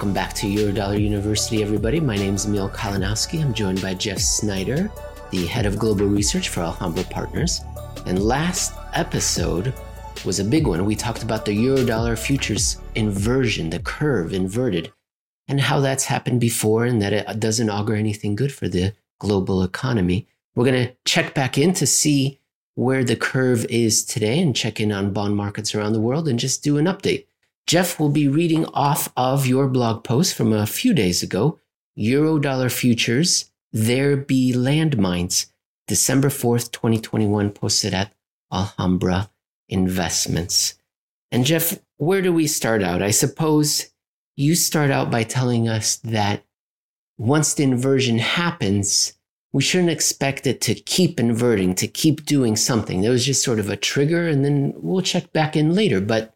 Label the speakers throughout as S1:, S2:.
S1: Welcome back to Eurodollar University, everybody. My name is Emil Kalinowski. I'm joined by Jeff Snider, the head of global research for Alhambra Partners. And last episode was a big one. We talked about the Eurodollar futures inversion, the curve inverted, and how that's happened before and that it doesn't augur anything good for the global economy. We're going to check back in to see where the curve is today and check in on bond markets around the world and just do an update. Jeff will be reading off of your blog post from a few days ago Eurodollar futures, there be landmines, December 4th, 2021, posted at Alhambra Investments. And Jeff, where do we start out? I suppose you start out by telling us that once the inversion happens, we shouldn't expect it to keep inverting, to keep doing something. There was just sort of a trigger, and then we'll check back in later. But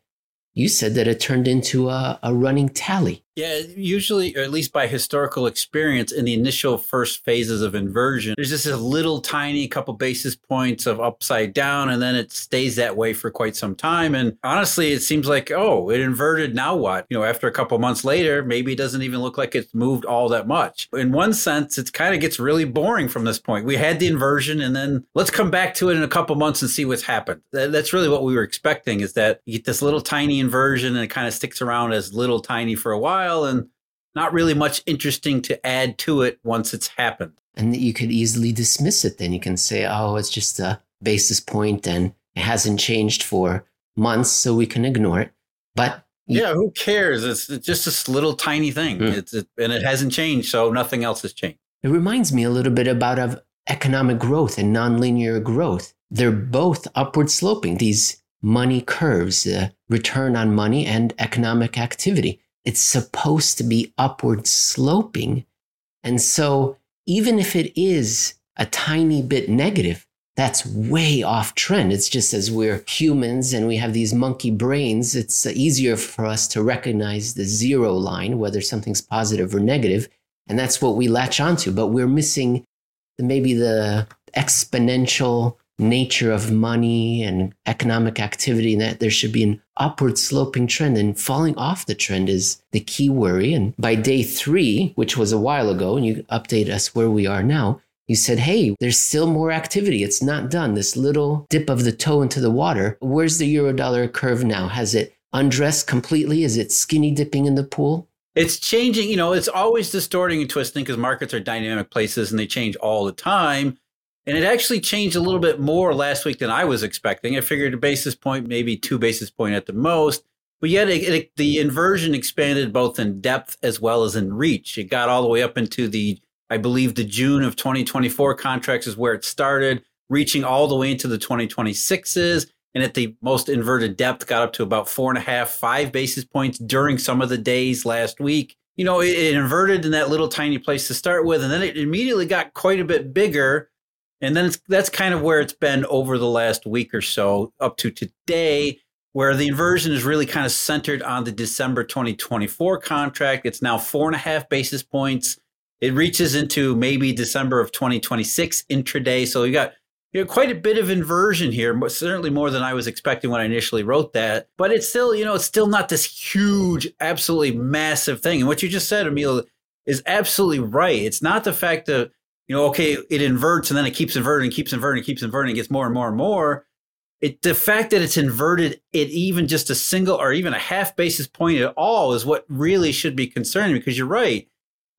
S1: you said that it turned into a, a running tally.
S2: Yeah, usually, or at least by historical experience, in the initial first phases of inversion, there's just a little tiny couple basis points of upside down, and then it stays that way for quite some time. And honestly, it seems like, oh, it inverted. Now what? You know, after a couple months later, maybe it doesn't even look like it's moved all that much. In one sense, it kind of gets really boring from this point. We had the inversion, and then let's come back to it in a couple months and see what's happened. That's really what we were expecting is that you get this little tiny inversion and it kind of sticks around as little tiny for a while while and not really much interesting to add to it once it's happened.
S1: And you could easily dismiss it. Then you can say, oh, it's just a basis point and it hasn't changed for months, so we can ignore it. But
S2: you- yeah, who cares? It's, just this little tiny thing. Mm. It's it, and it hasn't changed, so nothing else has changed.
S1: It reminds me a little bit about of economic growth and nonlinear growth. They're both upward sloping. These money curves, uh, return on money and economic activity it's supposed to be upward sloping. And so, even if it is a tiny bit negative, that's way off trend. It's just as we're humans and we have these monkey brains, it's easier for us to recognize the zero line, whether something's positive or negative, And that's what we latch onto. But we're missing maybe the exponential nature of money and economic activity and that there should be an upward sloping trend. And falling off the trend is the key worry. And by day 3 which was a while ago and you update us where we are now you said hey there's still more activity. It's not done. This little dip of the toe into the water. Where's the euro dollar curve now? Has it undressed completely? Is it skinny dipping in the pool?
S2: It's changing. You know it's always distorting and twisting because markets are dynamic places and they change all the time and it actually changed a little bit more last week than I was expecting. I figured a basis point, maybe two basis point at the most. But yet it, it, the inversion expanded both in depth as well as in reach. It got all the way up into the, I believe, the June of 2024 contracts is where it started, reaching all the way into the 2026s. And at the most inverted depth, got up to about four and a half, five basis points during some of the days last week. You know, it, it inverted in that little tiny place to start with. And then it immediately got quite a bit bigger and then that's kind of where it's been over the last week or so up to today, where the inversion is really kind of centered on the December 2024 contract. It's now four and a half basis points. It reaches into maybe December of 2026 intraday. So you got you know, quite a bit of inversion here, certainly more than I was expecting when I initially wrote that. But it's still, you know, it's still not this huge, absolutely massive thing. And what you just said, Emil, is absolutely right. It's not the fact that you know, okay, it inverts and then it keeps inverting, keeps inverting, keeps inverting, gets more and more and more. It the fact that it's inverted, it even just a single or even a half basis point at all is what really should be concerning because you're right.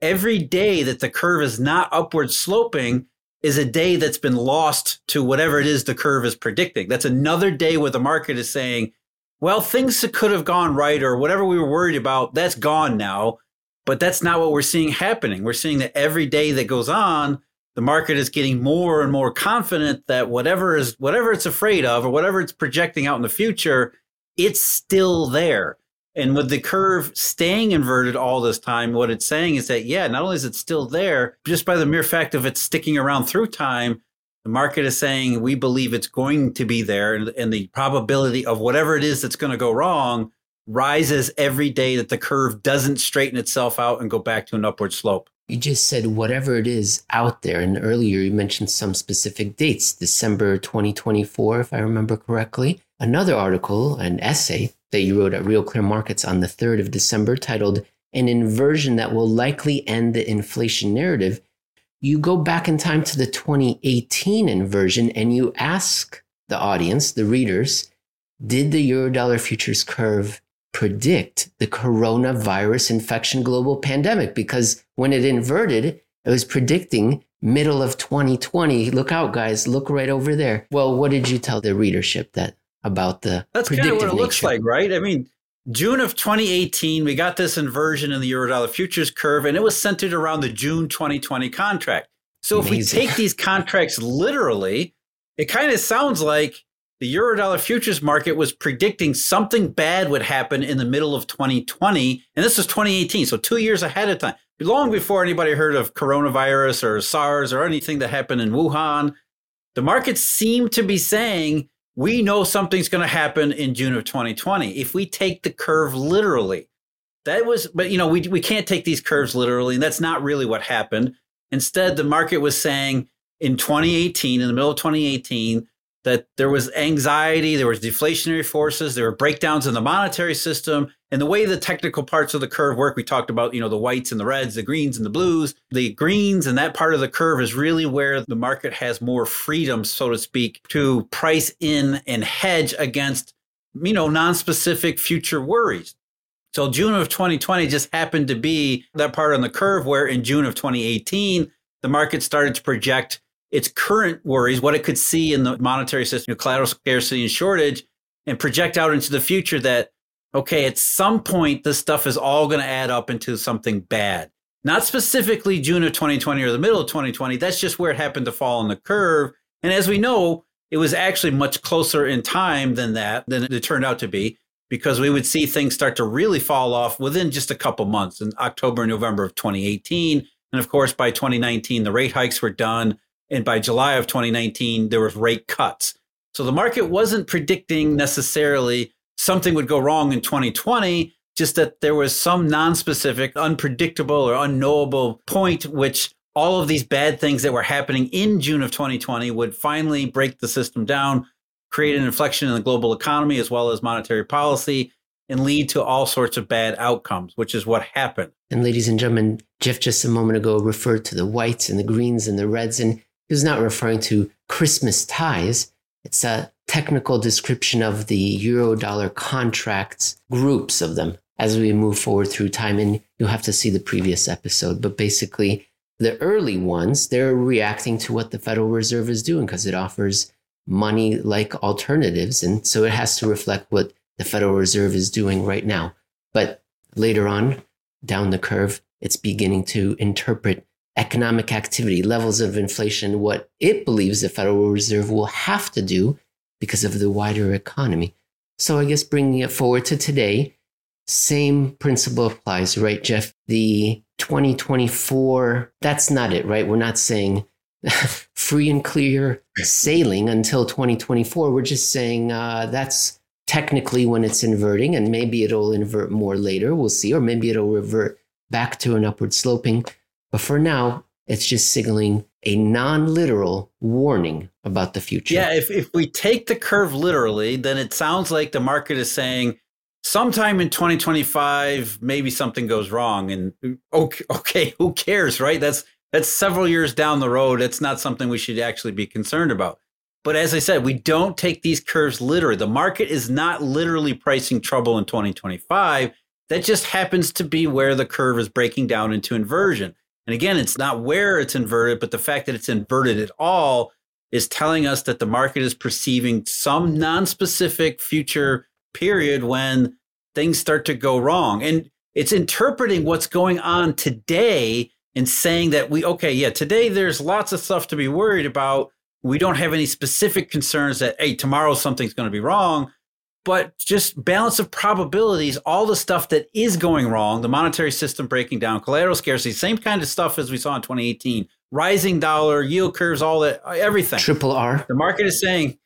S2: Every day that the curve is not upward sloping is a day that's been lost to whatever it is the curve is predicting. That's another day where the market is saying, well, things could have gone right or whatever we were worried about, that's gone now. But that's not what we're seeing happening. We're seeing that every day that goes on, the market is getting more and more confident that whatever is whatever it's afraid of or whatever it's projecting out in the future, it's still there. And with the curve staying inverted all this time, what it's saying is that, yeah, not only is it still there, just by the mere fact of it sticking around through time, the market is saying we believe it's going to be there. And, and the probability of whatever it is that's going to go wrong rises every day that the curve doesn't straighten itself out and go back to an upward slope.
S1: You just said whatever it is out there. And earlier you mentioned some specific dates, December 2024, if I remember correctly. Another article, an essay that you wrote at Real Clear Markets on the 3rd of December titled an inversion that will likely end the inflation narrative, you go back in time to the 2018 inversion and you ask the audience, the readers, did the Eurodollar futures curve predict the coronavirus infection global pandemic? Because when it inverted, it was predicting middle of 2020. Look out, guys. Look right over there. Well, what did you tell the readership that about the
S2: That's kind of what it nature? looks like, right? I mean, June of 2018, we got this inversion in the Eurodollar futures curve, and it was centered around the June 2020 contract. So Amazing. if we take these contracts literally, it kind of sounds like the Eurodollar futures market was predicting something bad would happen in the middle of 2020. And this was 2018, so two years ahead of time. Long before anybody heard of coronavirus or SARS or anything that happened in Wuhan, the markets seemed to be saying, we know something's going to happen in June of 2020. If we take the curve literally, that was, but you know, we, we can't take these curves literally. And that's not really what happened. Instead, the market was saying in 2018, in the middle of 2018, that there was anxiety, there was deflationary forces, there were breakdowns in the monetary system, and the way the technical parts of the curve work. We talked about, you know, the whites and the reds, the greens and the blues. The greens and that part of the curve is really where the market has more freedom, so to speak, to price in and hedge against, you know, non-specific future worries. So June of 2020 just happened to be that part on the curve where in June of 2018, the market started to project its current worries, what it could see in the monetary system, collateral scarcity and shortage, and project out into the future that, okay, at some point, this stuff is all going to add up into something bad. Not specifically June of 2020 or the middle of 2020. That's just where it happened to fall on the curve. And as we know, it was actually much closer in time than that, than it turned out to be, because we would see things start to really fall off within just a couple months in October and November of 2018. And of course, by 2019, the rate hikes were done. And by July of 2019, there was rate cuts. So the market wasn't predicting necessarily something would go wrong in 2020, just that there was some non-specific, unpredictable or unknowable point which all of these bad things that were happening in June of 2020 would finally break the system down, create an inflection in the global economy as well as monetary policy, and lead to all sorts of bad outcomes, which is what happened.
S1: And ladies and gentlemen, Jeff just a moment ago referred to the whites and the greens and the reds. And is not referring to Christmas ties. It's a technical description of the Eurodollar contracts, groups of them as we move forward through time. And you'll have to see the previous episode. But basically, the early ones, they're reacting to what the Federal Reserve is doing because it offers money like alternatives. And so it has to reflect what the Federal Reserve is doing right now. But later on, down the curve, it's beginning to interpret economic activity, levels of inflation, what it believes the Federal Reserve will have to do because of the wider economy. So I guess bringing it forward to today, same principle applies, right, Jeff? The 2024, that's not it, right? We're not saying free and clear sailing until 2024. We're just saying uh, that's technically when it's inverting, and maybe it'll invert more later. We'll see, or maybe it'll revert back to an upward sloping. But for now, it's just signaling a non literal warning about the future.
S2: Yeah, if, if we take the curve literally, then it sounds like the market is saying sometime in 2025, maybe something goes wrong. And uh, okay, okay, who cares, right? That's that's several years down the road. It's not something we should actually be concerned about. But as I said, we don't take these curves literally. The market is not literally pricing trouble in 2025. That just happens to be where the curve is breaking down into inversion. And again, it's not where it's inverted, but the fact that it's inverted at all is telling us that the market is perceiving some non-specific future period when things start to go wrong. And it's interpreting what's going on today and saying that we, okay, yeah, today there's lots of stuff to be worried about. We don't have any specific concerns that, hey, tomorrow something's going to be wrong but just balance of probabilities, all the stuff that is going wrong, the monetary system breaking down, collateral scarcity, same kind of stuff as we saw in 2018, rising dollar, yield curves, all that, everything.
S1: Triple R.
S2: The market is saying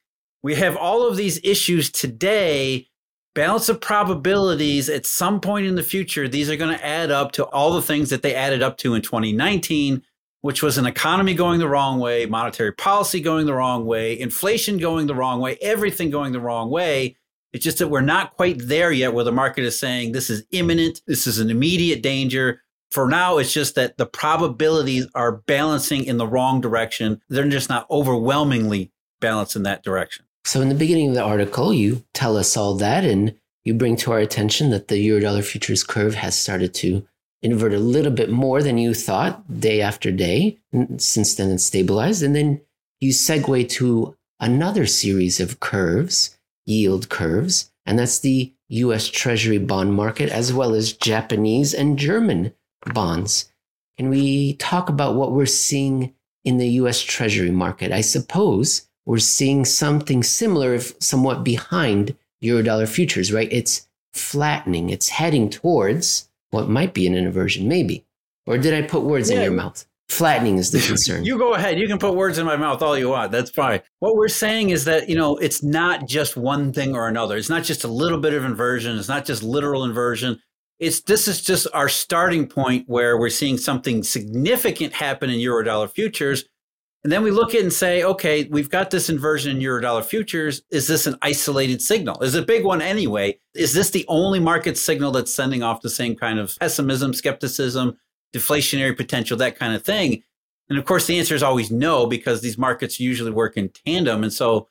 S2: we have all of these issues today. Balance of probabilities at some point in the future, these are going to add up to all the things that they added up to in 2019, which was an economy going the wrong way, monetary policy going the wrong way, inflation going the wrong way, everything going the wrong way It's just that we're not quite there yet where the market is saying this is imminent, this is an immediate danger. For now, it's just that the probabilities are balancing in the wrong direction. They're just not overwhelmingly balanced in that direction.
S1: So, in the beginning of the article, you tell us all that, and you bring to our attention that the Eurodollar futures curve has started to invert a little bit more than you thought day after day. Since then, it's stabilized. And then you segue to another series of curves, yield curves, and that's the US Treasury bond market, as well as Japanese and German bonds. Can we talk about what we're seeing in the US Treasury market? I suppose we're seeing something similar, if somewhat behind Eurodollar futures, right? It's flattening, it's heading towards what might be an inversion, maybe. Or did I put words yeah. in your mouth? Flattening is the concern.
S2: you go ahead. You can put words in my mouth all you want. That's fine. What we're saying is that, you know, it's not just one thing or another. It's not just a little bit of inversion. It's not just literal inversion. It's this is just our starting point where we're seeing something significant happen in Eurodollar futures and then we look at and say, okay, we've got this inversion in eurodollar futures. Is this an isolated signal? Is it a big one anyway? Is this the only market signal that's sending off the same kind of pessimism, skepticism, deflationary potential, that kind of thing? And of course, the answer is always no, because these markets usually work in tandem. And so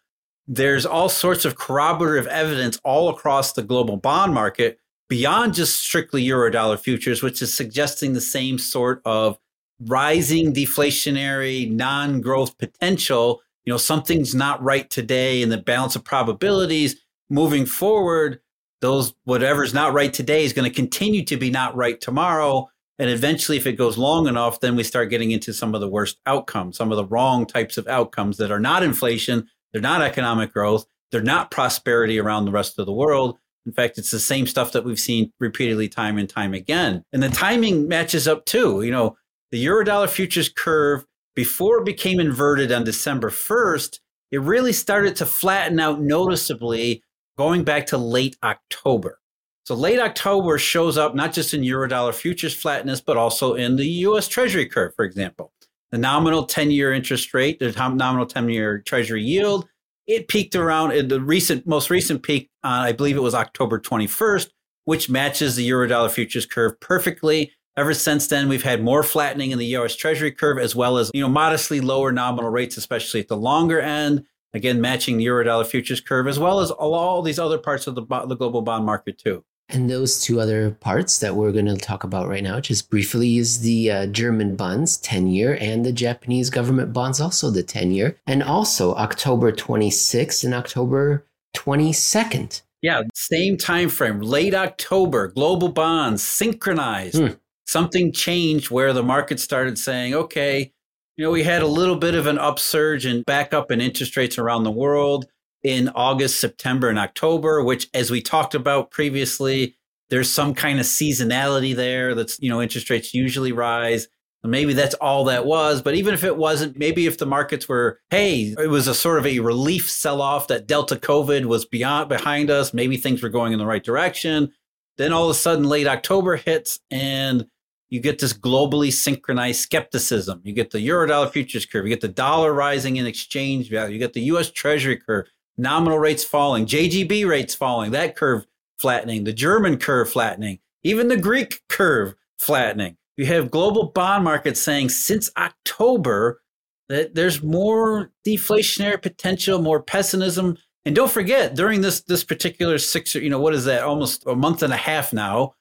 S2: there's all sorts of corroborative evidence all across the global bond market beyond just strictly eurodollar futures, which is suggesting the same sort of rising deflationary non-growth potential you know something's not right today in the balance of probabilities moving forward those whatever's not right today is going to continue to be not right tomorrow and eventually if it goes long enough then we start getting into some of the worst outcomes some of the wrong types of outcomes that are not inflation they're not economic growth they're not prosperity around the rest of the world. In fact it's the same stuff that we've seen repeatedly time and time again. And the timing matches up too. You know the eurodollar futures curve, before it became inverted on December 1st, it really started to flatten out noticeably going back to late October. So late October shows up not just in eurodollar futures flatness, but also in the US Treasury curve, for example. The nominal 10 year interest rate, the nominal 10 year Treasury yield, it peaked around in the recent, most recent peak, uh, I believe it was October 21st, which matches the eurodollar futures curve perfectly. Ever since then, we've had more flattening in the US Treasury curve, as well as you know modestly lower nominal rates, especially at the longer end. Again, matching the Eurodollar futures curve, as well as all these other parts of the, the global bond market too.
S1: And those two other parts that we're going to talk about right now, just briefly, is the uh, German bonds 10 year and the Japanese government bonds, also the 10 year, and also October 26th and October 22nd.
S2: Yeah, same time frame, late October, global bonds synchronized. Hmm something changed where the market started saying, okay, you know, we had a little bit of an upsurge and back up in interest rates around the world in August, September, and October, which, as we talked about previously, there's some kind of seasonality there that's, you know, interest rates usually rise. Maybe that's all that was. But even if it wasn't, maybe if the markets were, hey, it was a sort of a relief sell off that Delta COVID was beyond behind us, maybe things were going in the right direction. Then all of a sudden, late October hits and you get this globally synchronized skepticism. You get the eurodollar futures curve. You get the dollar rising in exchange value. You get the US Treasury curve, nominal rates falling, JGB rates falling, that curve flattening, the German curve flattening, even the Greek curve flattening. You have global bond markets saying since October that there's more deflationary potential, more pessimism. And don't forget, during this this particular six, you know, what is that? Almost a month and a half now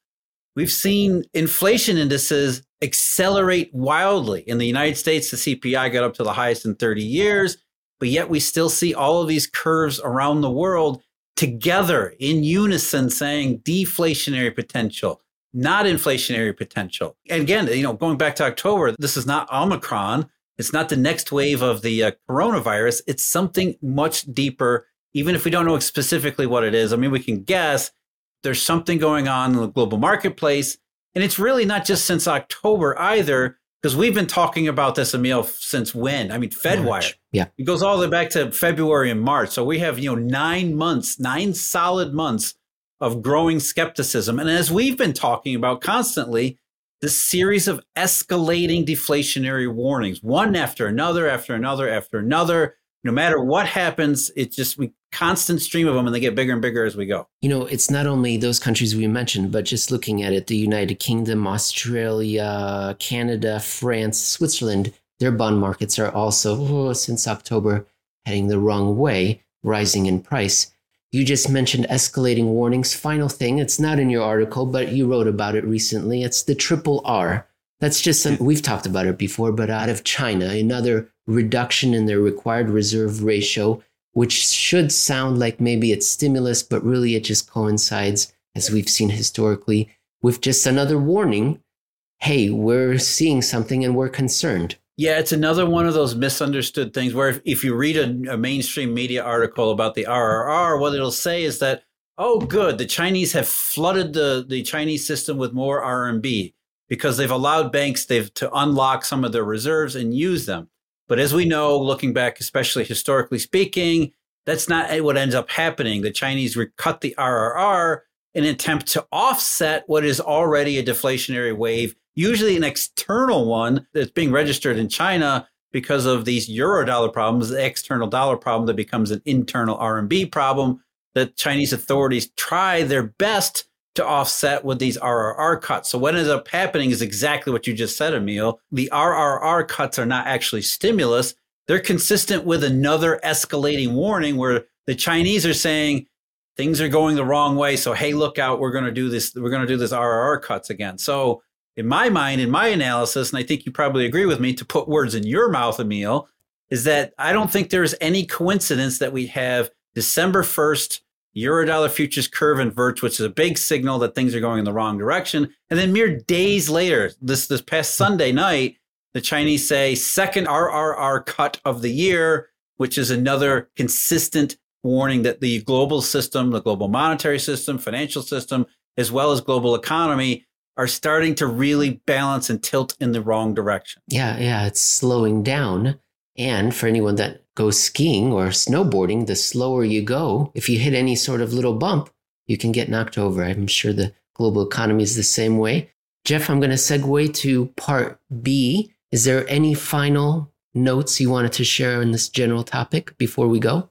S2: We've seen inflation indices accelerate wildly. In the United States, the CPI got up to the highest in 30 years, but yet we still see all of these curves around the world together in unison saying deflationary potential, not inflationary potential. And again, you know, going back to October, this is not Omicron. It's not the next wave of the uh, coronavirus. It's something much deeper, even if we don't know specifically what it is. I mean, we can guess, there's something going on in the global marketplace. And it's really not just since October either, because we've been talking about this, Emil, since when? I mean, FedWire.
S1: Yeah.
S2: It goes all the way back to February and March. So we have, you know, nine months, nine solid months of growing skepticism. And as we've been talking about constantly, this series of escalating deflationary warnings, one after another, after another, after another. No matter what happens, it's just we constant stream of them and they get bigger and bigger as we go.
S1: You know, it's not only those countries we mentioned, but just looking at it, the United Kingdom, Australia, Canada, France, Switzerland, their bond markets are also, oh, since October, heading the wrong way, rising in price. You just mentioned escalating warnings. Final thing, it's not in your article, but you wrote about it recently. It's the triple R. That's just some, we've talked about it before, but out of China, another reduction in their required reserve ratio, which should sound like maybe it's stimulus, but really it just coincides, as we've seen historically, with just another warning hey, we're seeing something and we're concerned.
S2: Yeah, it's another one of those misunderstood things where if, if you read a, a, mainstream media article about the RRR, what it'll say is that, oh, good, the Chinese have flooded the, the Chinese system with more RMB because they've allowed banks they've to unlock some of their reserves and use them. But as we know, looking back, especially historically speaking, that's not what ends up happening. The Chinese cut the RRR in an attempt to offset what is already a deflationary wave, usually an external one that's being registered in China because of these euro dollar problems, the external dollar problem that becomes an internal RMB problem that Chinese authorities try their best to offset with these RRR cuts. So what ends up happening is exactly what you just said, Emil. The RRR cuts are not actually stimulus. They're consistent with another escalating warning where the Chinese are saying things are going the wrong way. So, hey, look out. We're going to do this. We're going to do this RRR cuts again. So in my mind, in my analysis, and I think you probably agree with me to put words in your mouth, Emil, is that I don't think there's any coincidence that we have December 1st, Eurodollar futures curve inverts, which is a big signal that things are going in the wrong direction. And then mere days later, this this past Sunday night, the Chinese say second RRR cut of the year, which is another consistent warning that the global system, the global monetary system, financial system, as well as global economy are starting to really balance and tilt in the wrong direction.
S1: Yeah, yeah, it's slowing down. And for anyone that goes skiing or snowboarding, the slower you go, if you hit any sort of little bump, you can get knocked over. I'm sure the global economy is the same way. Jeff, I'm going to segue to part B. Is there any final notes you wanted to share on this general topic before we go?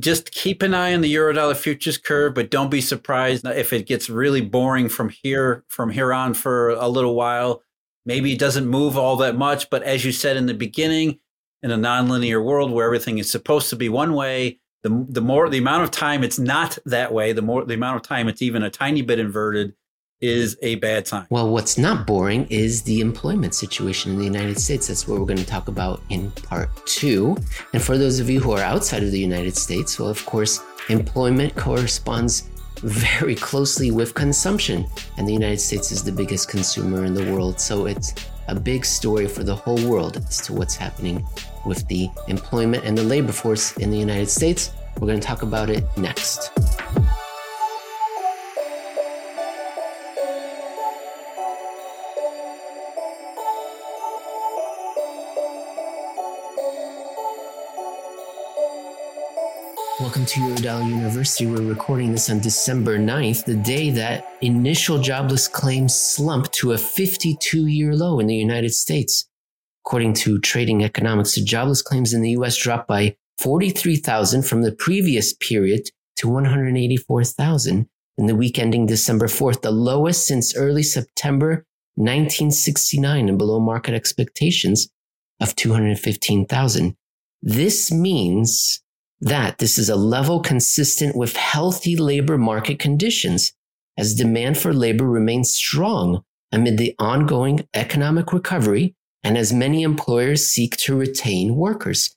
S2: Just keep an eye on the Eurodollar futures curve, but don't be surprised if it gets really boring from here from here on for a little while. Maybe it doesn't move all that much, but as you said in the beginning, in a nonlinear world where everything is supposed to be one way, the the more the amount of time it's not that way, the more the amount of time it's even a tiny bit inverted is a bad sign.
S1: Well, what's not boring is the employment situation in the United States. That's what we're going to talk about in part two. And for those of you who are outside of the United States, well, of course, employment corresponds very closely with consumption. And the United States is the biggest consumer in the world. So it's a big story for the whole world as to what's happening with the employment and the labor force in the United States. We're going to talk about it next. Welcome to Eurodollar University. We're recording this on December 9th, the day that initial jobless claims slumped to a 52 year low in the United States. According to Trading Economics, the jobless claims in the US dropped by 43,000 from the previous period to 184,000 in the week ending December 4th, the lowest since early September 1969 and below market expectations of 215,000. This means that this is a level consistent with healthy labor market conditions as demand for labor remains strong amid the ongoing economic recovery and as many employers seek to retain workers.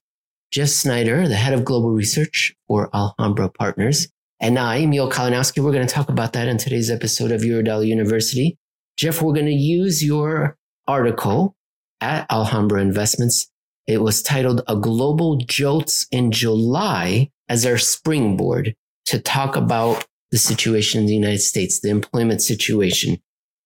S1: Jeff Snider, the head of global research for Alhambra Partners, and I, Emil Kalinowski, we're going to talk about that in today's episode of Eurodollar University. Jeff, we're going to use your article at Alhambra Investments. It was titled A Global Jolts in July as our springboard to talk about the situation in the United States, the employment situation.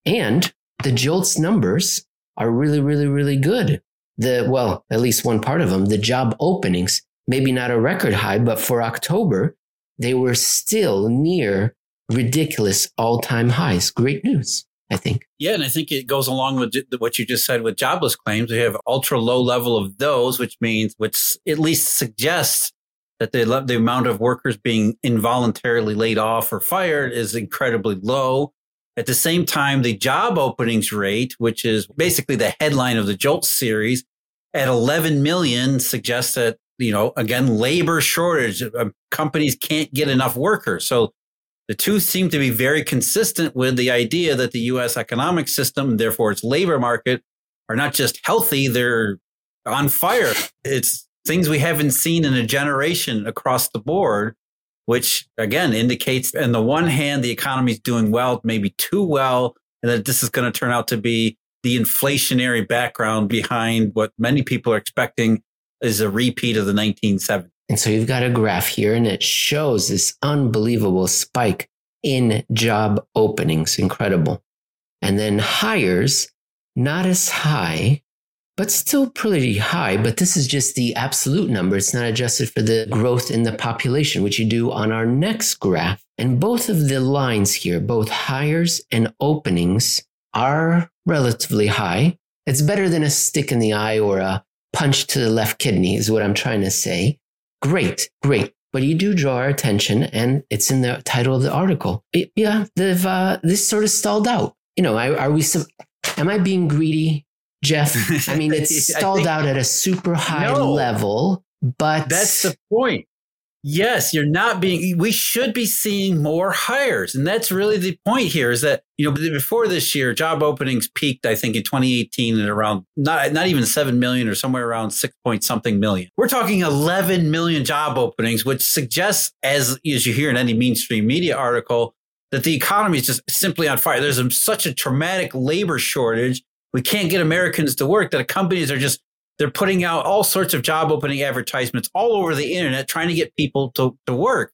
S1: And the JOLTS numbers are really, really, really good. The, well, at least one part of them, the job openings, maybe not a record high, but for October, they were still near ridiculous all time highs. Great news. I think.
S2: Yeah, and I think it goes along with what you just said with jobless claims. We have ultra low level of those, which means, which at least suggests that the, the amount of workers being involuntarily laid off or fired is incredibly low. At the same time, the job openings rate, which is basically the headline of the Jolt series, at 11 million suggests that, you know, again, labor shortage. Uh, companies can't get enough workers. So the two seem to be very consistent with the idea that the US economic system, therefore its labor market, are not just healthy, they're on fire. It's things we haven't seen in a generation across the board, which again indicates, on the one hand, the economy is doing well, maybe too well, and that this is going to turn out to be the inflationary background behind what many people are expecting is a repeat of the 1970s.
S1: And so you've got a graph here and it shows this unbelievable spike in job openings. Incredible. And then hires, not as high, but still pretty high. But this is just the absolute number. It's not adjusted for the growth in the population, which you do on our next graph. And both of the lines here, both hires and openings, are relatively high. It's better than a stick in the eye or a punch to the left kidney, is what I'm trying to say. Great, great. But you do draw our attention, and it's in the title of the article. It, yeah, uh, this sort of stalled out. You know, are, are we? Am I being greedy? Jeff. I mean, it's stalled think, out at a super high no, level, but
S2: that's the point. Yes, you're not being, we should be seeing more hires. And that's really the point here is that, you know, before this year, job openings peaked, I think in 2018 at around not, not even 7 million or somewhere around 6 point something million. We're talking 11 million job openings, which suggests, as, as you hear in any mainstream media article, that the economy is just simply on fire. There's a, such a traumatic labor shortage we can't get Americans to work that companies are just they're putting out all sorts of job opening advertisements all over the internet trying to get people to, to work.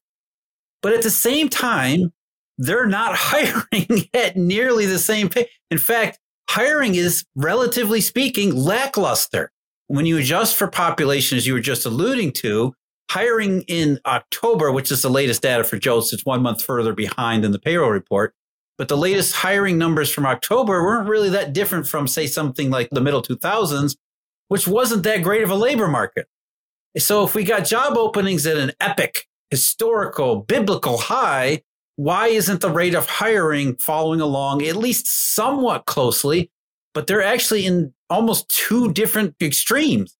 S2: But at the same time, they're not hiring at nearly the same pace. In fact, hiring is relatively speaking lackluster. When you adjust for population, as you were just alluding to, hiring in October, which is the latest data for JOLTS, it's one month further behind in the payroll report. But the latest hiring numbers from October weren't really that different from, say, something like the middle 2000s, which wasn't that great of a labor market. So if we got job openings at an epic, historical, biblical high, why isn't the rate of hiring following along at least somewhat closely? But they're actually in almost two different extremes.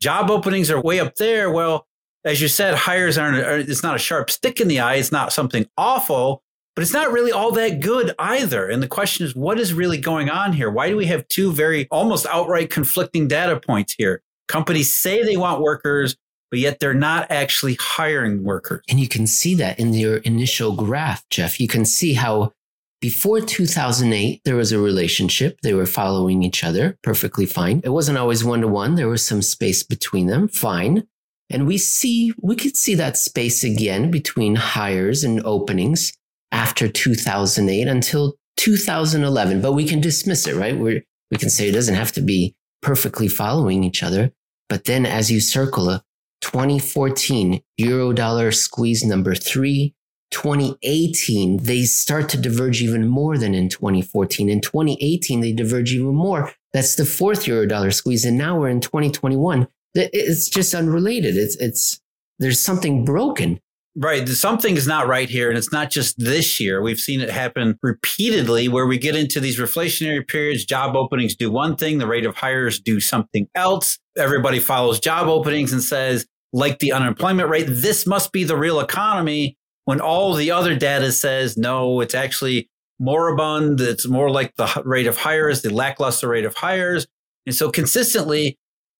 S2: Job openings are way up there. Well, as you said, hires aren't, it's not a sharp stick in the eye. It's not something awful, but it's not really all that good either. And the question is, what is really going on here? Why do we have two very almost outright conflicting data points here? Companies say they want workers, but yet they're not actually hiring workers.
S1: And you can see that in your initial graph, Jeff. You can see how before 2008, there was a relationship. They were following each other perfectly fine. It wasn't always one to one. There was some space between them. Fine. And we see, we could see that space again between hires and openings after 2008 until 2011, but we can dismiss it, right? we we can say it doesn't have to be perfectly following each other. But then as you circle a 2014 euro dollar squeeze number three, 2018, they start to diverge even more than in 2014. In 2018, they diverge even more. That's the fourth euro dollar squeeze. And now we're in 2021. It's just unrelated. It's, it's, there's something broken.
S2: Right. Something is not right here. And it's not just this year. We've seen it happen repeatedly where we get into these reflationary periods. Job openings do one thing, the rate of hires do something else. Everybody follows job openings and says, like the unemployment rate, this must be the real economy. When all the other data says, no, it's actually moribund. It's more like the rate of hires, the lackluster rate of hires. And so consistently,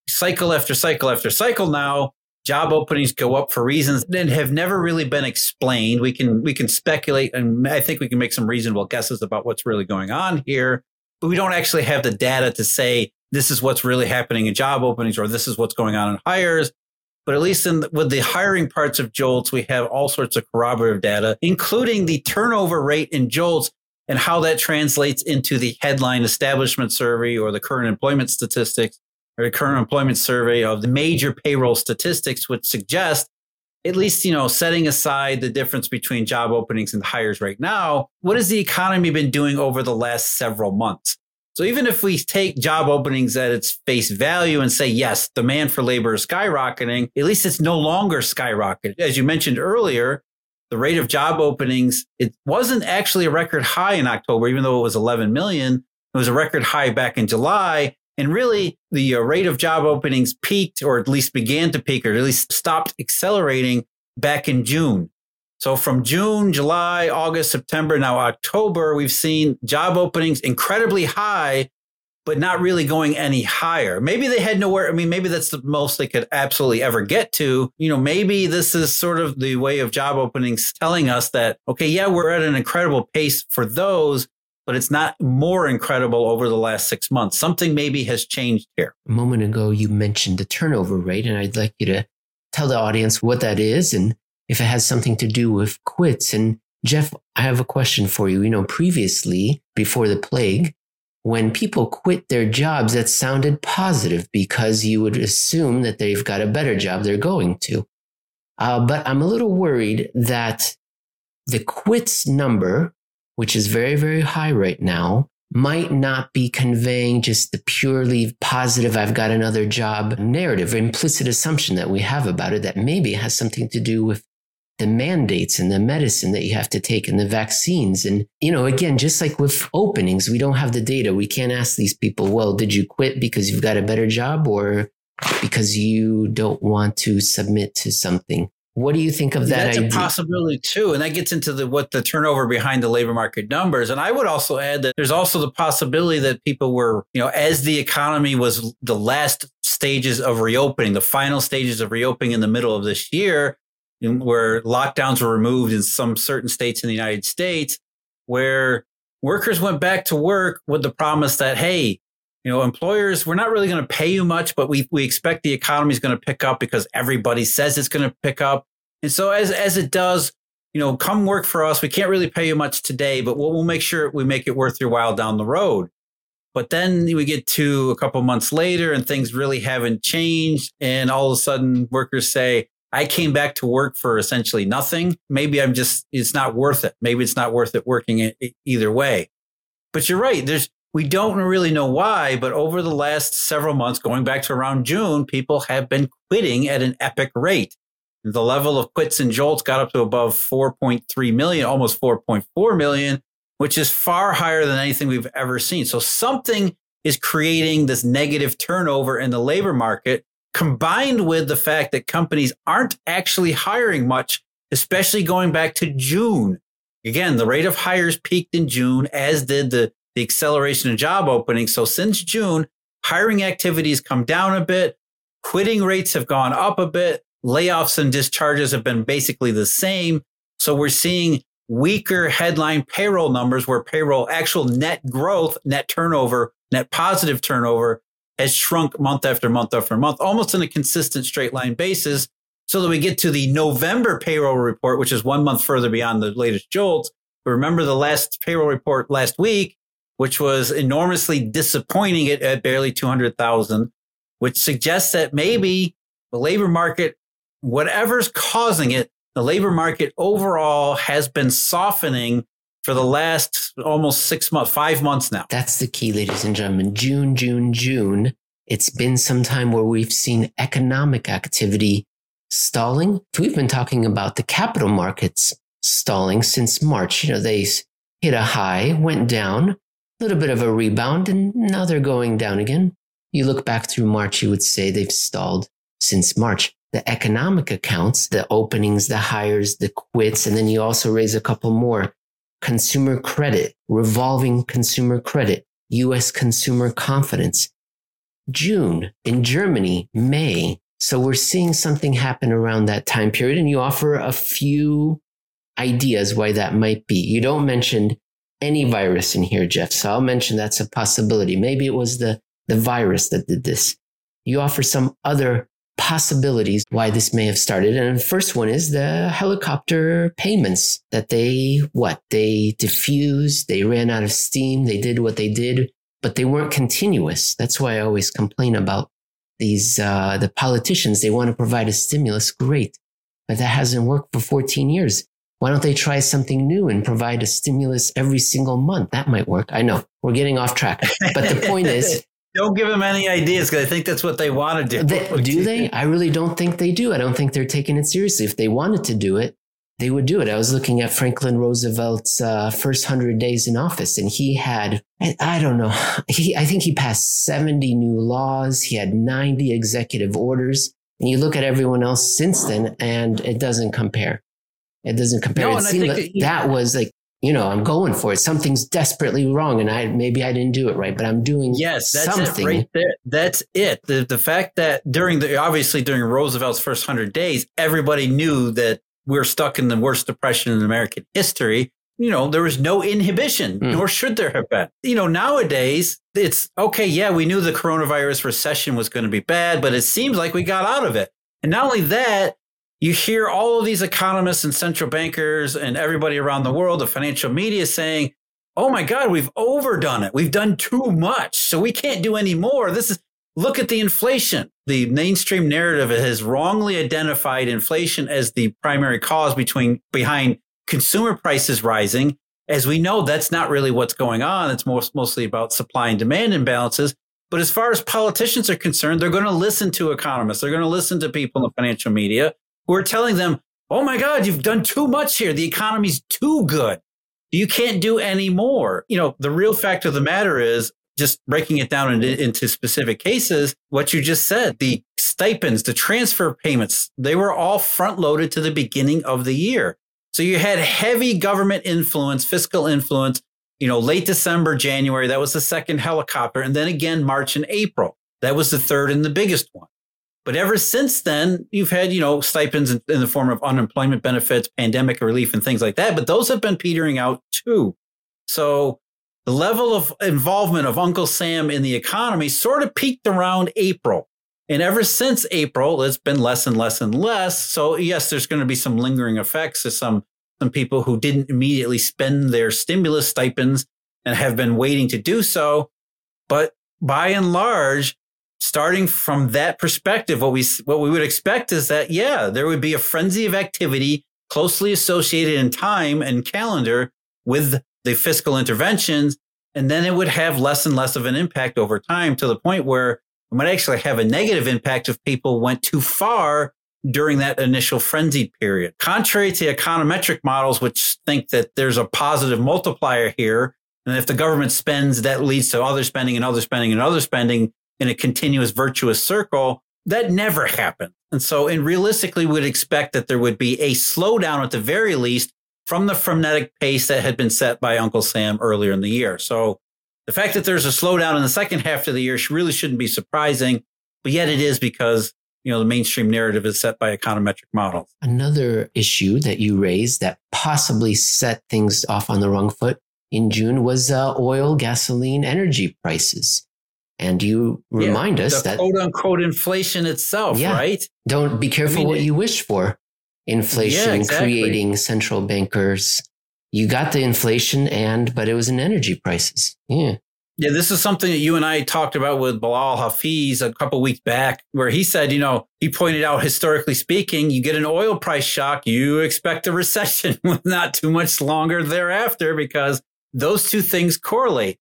S2: cycle after cycle after cycle now, job openings go up for reasons that have never really been explained. We can we can speculate and I think we can make some reasonable guesses about what's really going on here, but we don't actually have the data to say this is what's really happening in job openings or this is what's going on in hires. But at least in with the hiring parts of JOLTS, we have all sorts of corroborative data, including the turnover rate in JOLTS and how that translates into the headline establishment survey or the current employment statistics or current employment survey of the major payroll statistics, which suggest at least, you know, setting aside the difference between job openings and hires right now, what has the economy been doing over the last several months? So even if we take job openings at its face value and say, yes, demand for labor is skyrocketing, at least it's no longer skyrocketing. As you mentioned earlier, the rate of job openings, it wasn't actually a record high in October, even though it was 11 million. It was a record high back in July. And really, the uh, rate of job openings peaked, or at least began to peak, or at least stopped accelerating back in June. So from June, July, August, September, now October, we've seen job openings incredibly high, but not really going any higher. Maybe they had nowhere. I mean, maybe that's the most they could absolutely ever get to. You know, maybe this is sort of the way of job openings telling us that, okay, yeah, we're at an incredible pace for those, but it's not more incredible over the last six months. Something maybe has changed here.
S1: A moment ago, you mentioned the turnover rate, and I'd like you to tell the audience what that is and if it has something to do with quits. And Jeff, I have a question for you. You know, previously, before the plague, when people quit their jobs, that sounded positive because you would assume that they've got a better job they're going to. Uh, but I'm a little worried that the quits number which is very, very high right now, might not be conveying just the purely positive, I've got another job narrative, implicit assumption that we have about it that maybe has something to do with the mandates and the medicine that you have to take and the vaccines. And, you know, again, just like with openings, we don't have the data. We can't ask these people, well, did you quit because you've got a better job or because you don't want to submit to something? What do you think of that?
S2: That's
S1: idea?
S2: a possibility too, and that gets into the what the turnover behind the labor market numbers. And I would also add that there's also the possibility that people were, you know, as the economy was the last stages of reopening, the final stages of reopening in the middle of this year, where lockdowns were removed in some certain states in the United States, where workers went back to work with the promise that hey, you know, employers, we're not really going to pay you much, but we, we expect the economy is going to pick up because everybody says it's going to pick up. And so as, as it does, you know, come work for us. We can't really pay you much today, but we'll, we'll make sure we make it worth your while down the road. But then we get to a couple months later and things really haven't changed. And all of a sudden workers say, I came back to work for essentially nothing. Maybe I'm just, it's not worth it. Maybe it's not worth it working either way. But you're right. There's, we don't really know why, but over the last several months, going back to around June, people have been quitting at an epic rate. The level of quits and JOLTS got up to above 4.3 million, almost 4.4 million, which is far higher than anything we've ever seen. So something is creating this negative turnover in the labor market, combined with the fact that companies aren't actually hiring much, especially going back to June. Again, the rate of hires peaked in June, as did the the acceleration of job openings. So since June, hiring activities come down a bit, quitting rates have gone up a bit, layoffs and discharges have been basically the same. So we're seeing weaker headline payroll numbers where payroll actual net growth, net turnover, net positive turnover has shrunk month after month after month, almost on a consistent straight line basis. So that we get to the November payroll report, which is one month further beyond the latest JOLTS. But remember the last payroll report last week which was enormously disappointing at, at barely 200,000, which suggests that maybe the labor market, whatever's causing it, the labor market overall has been softening for the last almost six months, five months now.
S1: That's the key, ladies and gentlemen. June, June, June. It's been some time where we've seen economic activity stalling. We've been talking about the capital markets stalling since March. You know, they hit a high, went down, little bit of a rebound, and now they're going down again. You look back through March, you would say they've stalled since March. The economic accounts, the openings, the hires, the quits, and then you also raise a couple more. Consumer credit, revolving consumer credit, US consumer confidence. June in Germany, May. So we're seeing something happen around that time period, and you offer a few ideas why that might be. You don't mention any virus in here, Jeff. So I'll mention that's a possibility. Maybe it was the, the virus that did this. You offer some other possibilities why this may have started. And the first one is the helicopter payments that they, what? They diffused, they ran out of steam, they did what they did, but they weren't continuous. That's why I always complain about these, uh, the politicians. They want to provide a stimulus. Great. but that hasn't worked for 14 years. Why don't they try something new and provide a stimulus every single month? That might work. I know we're getting off track, but the point is,
S2: don't give them any ideas because I think that's what they want to do.
S1: They, do they? I really don't think they do. I don't think they're taking it seriously. If they wanted to do it, they would do it. I was looking at Franklin Roosevelt's uh, first hundred days in office, and he had I, don't know. He I think he passed seventy new laws. He had ninety executive orders. And you look at everyone else since then, and it doesn't compare. It doesn't compare. No, it seemed like that, that was like you know, I'm going for it. Something's desperately wrong, and I maybe I didn't do it right, but I'm doing
S2: yes, that's
S1: something.
S2: it right there. That's it. The the fact that during the obviously during Roosevelt's first hundred days, everybody knew that we're stuck in the worst depression in American history. You know, there was no inhibition, mm. nor should there have been. You know, nowadays it's okay. Yeah, we knew the coronavirus recession was going to be bad, but it seems like we got out of it. And not only that, you hear all of these economists and central bankers and everybody around the world, the financial media saying, oh my God, we've overdone it. We've done too much. So we can't do any more. This is, look at the inflation. The mainstream narrative has wrongly identified inflation as the primary cause between, behind consumer prices rising. As we know, that's not really what's going on. It's most, mostly about supply and demand imbalances. But as far as politicians are concerned, they're going to listen to economists. They're going to listen to people in the financial media who are telling them, oh my God, you've done too much here. The economy's too good. You can't do any more. You know, the real fact of the matter is just breaking it down into, into specific cases, what you just said, the stipends, the transfer payments, they were all front loaded to the beginning of the year. So you had heavy government influence, fiscal influence, you know, late December, January, that was the second helicopter. And then again, March and April, that was the third and the biggest one. But ever since then, you've had, you know, stipends in, in, the form of unemployment benefits, pandemic relief, and things like that. But those have been petering out too. So the level of involvement of Uncle Sam in the economy sort of peaked around April. And ever since April, it's been less and less and less. So yes, there's going to be some lingering effects to some, some people who didn't immediately spend their stimulus stipends and have been waiting to do so. But by and large, starting from that perspective, what we what we would expect is that yeah, there would be a frenzy of activity closely associated in time and calendar with the fiscal interventions, and then it would have less and less of an impact over time to the point where it might actually have a negative impact if people went too far during that initial frenzy period. Contrary to econometric models, which think that there's a positive multiplier here, and if the government spends, that leads to other spending and other spending and other spending, in a continuous virtuous circle, that never happened. And so, and realistically, would expect that there would be a slowdown at the very least from the frenetic pace that had been set by Uncle Sam earlier in the year. So the fact that there's a slowdown in the second half of the year really shouldn't be surprising, but yet it is because you know the mainstream narrative is set by econometric models.
S1: Another issue that you raised that possibly set things off on the wrong foot in June was uh, oil, gasoline, energy prices. And you remind
S2: yeah,
S1: us that
S2: quote unquote inflation itself, yeah, right?
S1: Don't be careful I mean, what you wish for. Inflation yeah, exactly. creating central bankers. You got the inflation and, but it was in energy prices. Yeah.
S2: Yeah, this is something that you and I talked about with Bilal Hafeez a couple weeks back, where he said, you know, he pointed out historically speaking, you get an oil price shock, you expect a recession not too much longer thereafter because those two things correlate.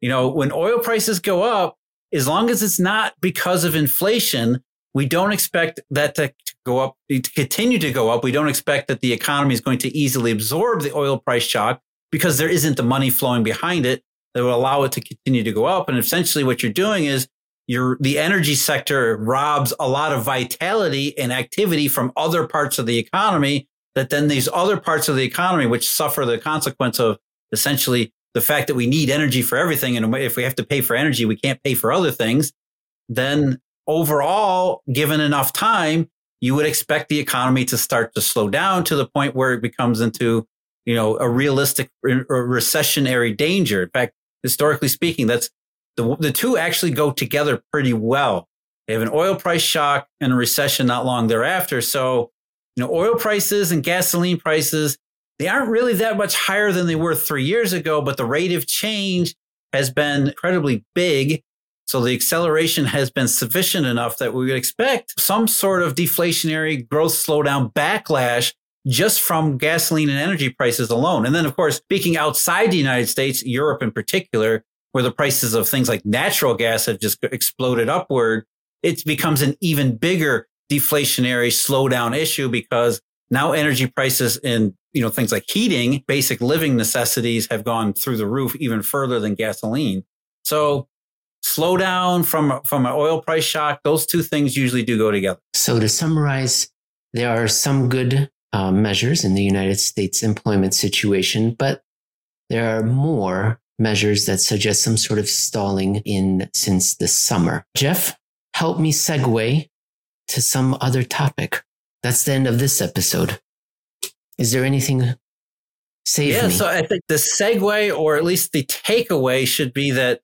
S2: You know, when oil prices go up, as long as it's not because of inflation, we don't expect that to go up, to continue to go up. We don't expect that the economy is going to easily absorb the oil price shock because there isn't the money flowing behind it that will allow it to continue to go up. And essentially what you're doing is you're, the energy sector robs a lot of vitality and activity from other parts of the economy that then these other parts of the economy, which suffer the consequence of essentially the fact that we need energy for everything. And if we have to pay for energy, we can't pay for other things. Then overall, given enough time, you would expect the economy to start to slow down to the point where it becomes into, you know, a realistic recessionary danger. In fact, historically speaking, that's the, the two actually go together pretty well. They have an oil price shock and a recession not long thereafter. So, you know, oil prices and gasoline prices they aren't really that much higher than they were three years ago, but the rate of change has been incredibly big. So the acceleration has been sufficient enough that we would expect some sort of deflationary growth slowdown backlash just from gasoline and energy prices alone. And then, of course, speaking outside the United States, Europe in particular, where the prices of things like natural gas have just exploded upward, it becomes an even bigger deflationary slowdown issue because now energy prices in you know things like heating, basic living necessities have gone through the roof even further than gasoline. So slowdown from from an oil price shock, those two things usually do go together.
S1: So to summarize, there are some good uh, measures in the United States employment situation, but there are more measures that suggest some sort of stalling in since the summer. Jeff, help me segue to some other topic. That's the end of this episode. Is there anything? Save
S2: yeah,
S1: me.
S2: so I think the segue, or at least the takeaway, should be that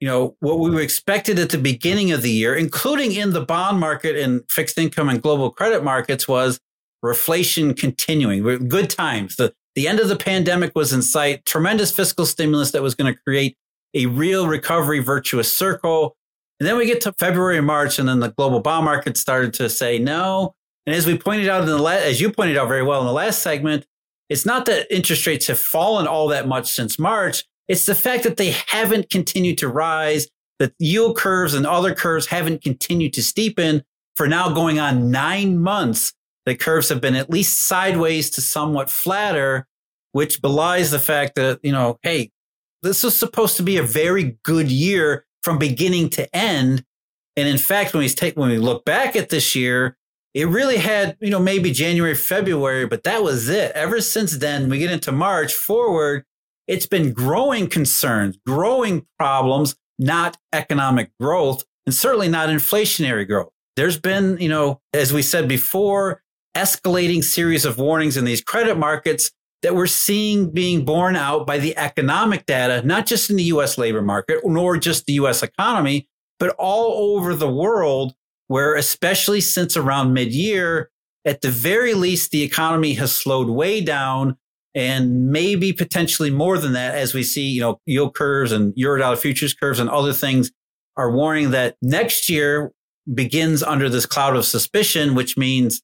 S2: you know what we were expected at the beginning of the year, including in the bond market and fixed income and global credit markets, was reflation continuing. Good times. The the end of the pandemic was in sight. Tremendous fiscal stimulus that was going to create a real recovery virtuous circle. And then we get to February and March, and then the global bond market started to say no. And as we pointed out in the last, as you pointed out very well in the last segment, it's not that interest rates have fallen all that much since March. It's the fact that they haven't continued to rise, that yield curves and other curves haven't continued to steepen for now going on nine months. The curves have been at least sideways to somewhat flatter, which belies the fact that, you know, hey, this was supposed to be a very good year from beginning to end. And in fact, when we take when we look back at this year, it really had, you know, maybe January, February, but that was it. Ever since then, we get into March forward, it's been growing concerns, growing problems, not economic growth, and certainly not inflationary growth. There's been, you know, as we said before, escalating series of warnings in these credit markets that we're seeing being borne out by the economic data, not just in the US labor market, nor just the US economy, but all over the world, where especially since around mid year, at the very least, the economy has slowed way down and maybe potentially more than that as we see, you know, yield curves and Eurodollar futures curves and other things are warning that next year begins under this cloud of suspicion, which means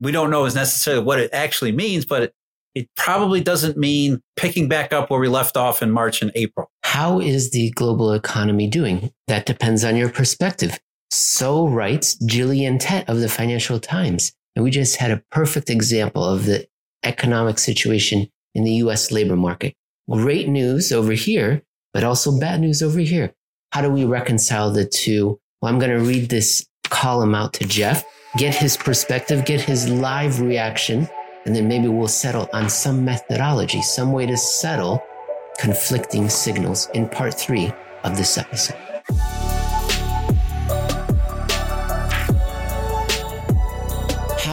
S2: we don't know is necessarily what it actually means, but it, it probably doesn't mean picking back up where we left off in March and April.
S1: How is the global economy doing? That depends on your perspective. So writes Gillian Tett of the Financial Times. And we just had a perfect example of the economic situation in the US labor market. Great news over here, but also bad news over here. How do we reconcile the two? Well, I'm going to read this column out to Jeff, get his perspective, get his live reaction and then maybe we'll settle on some methodology, some way to settle conflicting signals in part three of this episode.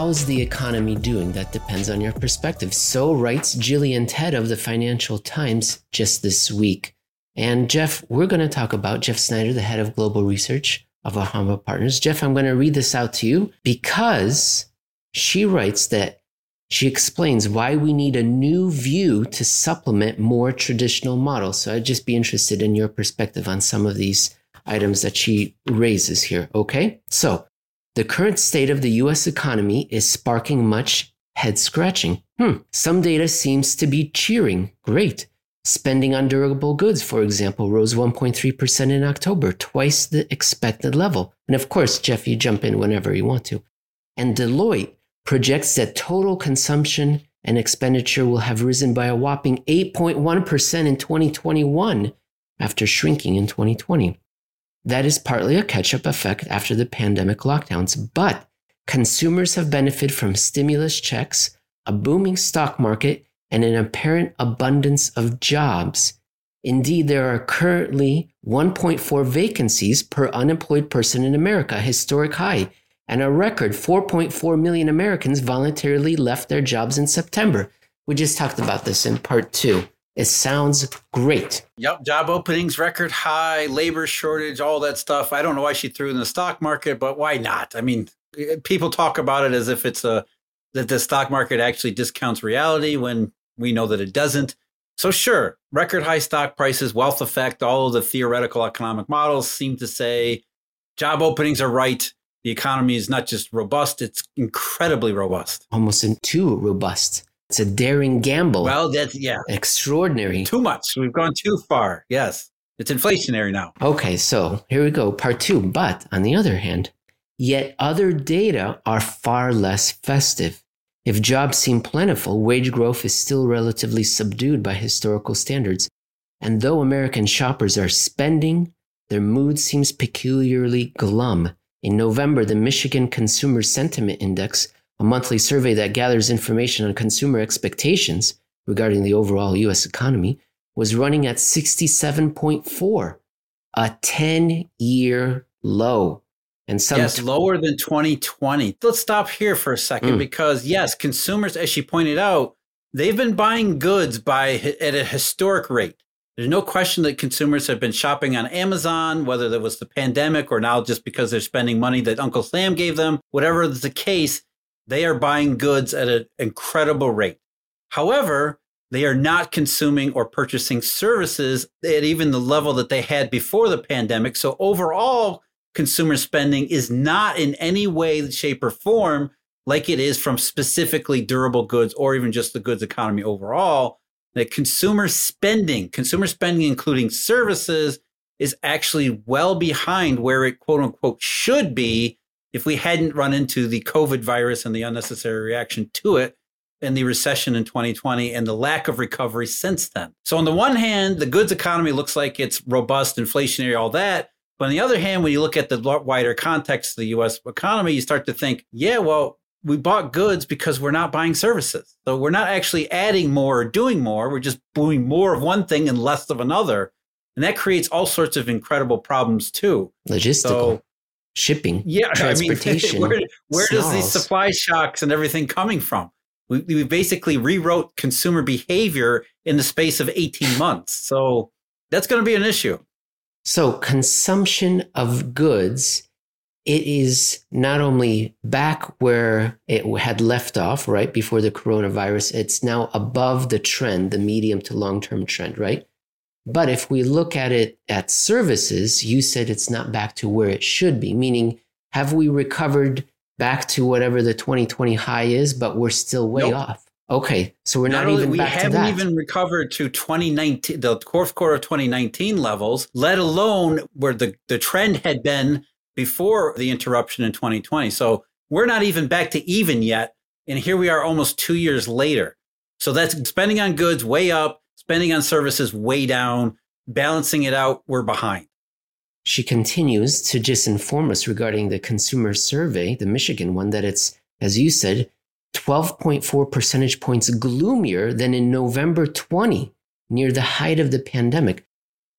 S1: How's the economy doing? That depends on your perspective. So writes Gillian Tett of the Financial Times just this week. And Jeff, we're going to talk about Jeff Snider, the head of global research of Alhambra Partners. Jeff, I'm going to read this out to you because she writes that she explains why we need a new view to supplement more traditional models. So I'd just be interested in your perspective on some of these items that she raises here. Okay. So the current state of the US economy is sparking much head scratching. Hmm. Some data seems to be cheering. Great. Spending on durable goods, for example, rose 1.3% in October, twice the expected level. And of course, Jeff, you jump in whenever you want to. And Deloitte projects that total consumption and expenditure will have risen by a whopping 8.1% in 2021 after shrinking in 2020. That is partly a catch up effect after the pandemic lockdowns, but consumers have benefited from stimulus checks, a booming stock market, and an apparent abundance of jobs. Indeed, there are currently 1.4 vacancies per unemployed person in America, a historic high, and a record 4.4 million Americans voluntarily left their jobs in September. We just talked about this in part two. It sounds great.
S2: Yep, job openings record high, labor shortage, all that stuff. I don't know why she threw in the stock market, but why not? I mean, eh, people talk about it as if it's a that the stock market actually discounts reality when we know that it doesn't. So, sure, record high stock prices, wealth effect, all of the theoretical economic models seem to say job openings are right. The economy is not just robust, it's incredibly robust.
S1: Almost too robust. It's a daring gamble.
S2: Well, that's, yeah.
S1: Extraordinary.
S2: Too much. We've gone too far. Yes. It's inflationary now.
S1: Okay, so here we go, part two. But on the other hand, yet other data are far less festive. If jobs seem plentiful, wage growth is still relatively subdued by historical standards. And though American shoppers are spending, their mood seems peculiarly glum. In November, the Michigan Consumer Sentiment Index, a monthly survey that gathers information on consumer expectations regarding the overall US economy, was running at 67.4, a 10 year low.
S2: And some yes, lower than 2020. Let's stop here for a second mm. because yes, consumers, as she pointed out, they've been buying goods by at a historic rate. There's no question that consumers have been shopping on Amazon, whether that was the pandemic or now just because they're spending money that Uncle Sam gave them. Whatever the case, they are buying goods at an incredible rate. However, they are not consuming or purchasing services at even the level that they had before the pandemic. So overall, consumer spending is not in any way, shape, or form like it is from specifically durable goods or even just the goods economy overall. That consumer spending, consumer spending, including services, is actually well behind where it quote unquote should be if we hadn't run into the COVID virus and the unnecessary reaction to it and the recession in 2020 and the lack of recovery since then. So, on the one hand, the goods economy looks like it's robust, inflationary, all that. But on the other hand, when you look at the wider context of the US economy, you start to think, yeah, well, we bought goods because we're not buying services. So we're not actually adding more or doing more. We're just doing more of one thing and less of another. And that creates all sorts of incredible problems too.
S1: Logistical. So, shipping, yeah, transportation.
S2: I mean, where, where does these supply shocks and everything coming from? we, we basically rewrote consumer behavior in the space of 18 months. So that's going to be an issue.
S1: So consumption of goods, it is not only back where it had left off, right before the coronavirus, it's now above the trend, the medium to long term trend, right? But if we look at it at services, you said it's not back to where it should be, meaning have we recovered back to whatever the 2020 high is, but we're still way nope. off. Okay, so we're not, not even
S2: we haven't even recovered to 2019, the fourth quarter of 2019 levels, let alone where the, the trend had been before the interruption in 2020. So we're not even back to even yet. And here we are almost two years later. So that's spending on goods way up, spending on services way down, balancing it out, we're behind.
S1: She continues to just inform us regarding the consumer survey, the Michigan one, that it's, as you said, 12.4 percentage points gloomier than in November 20, near the height of the pandemic.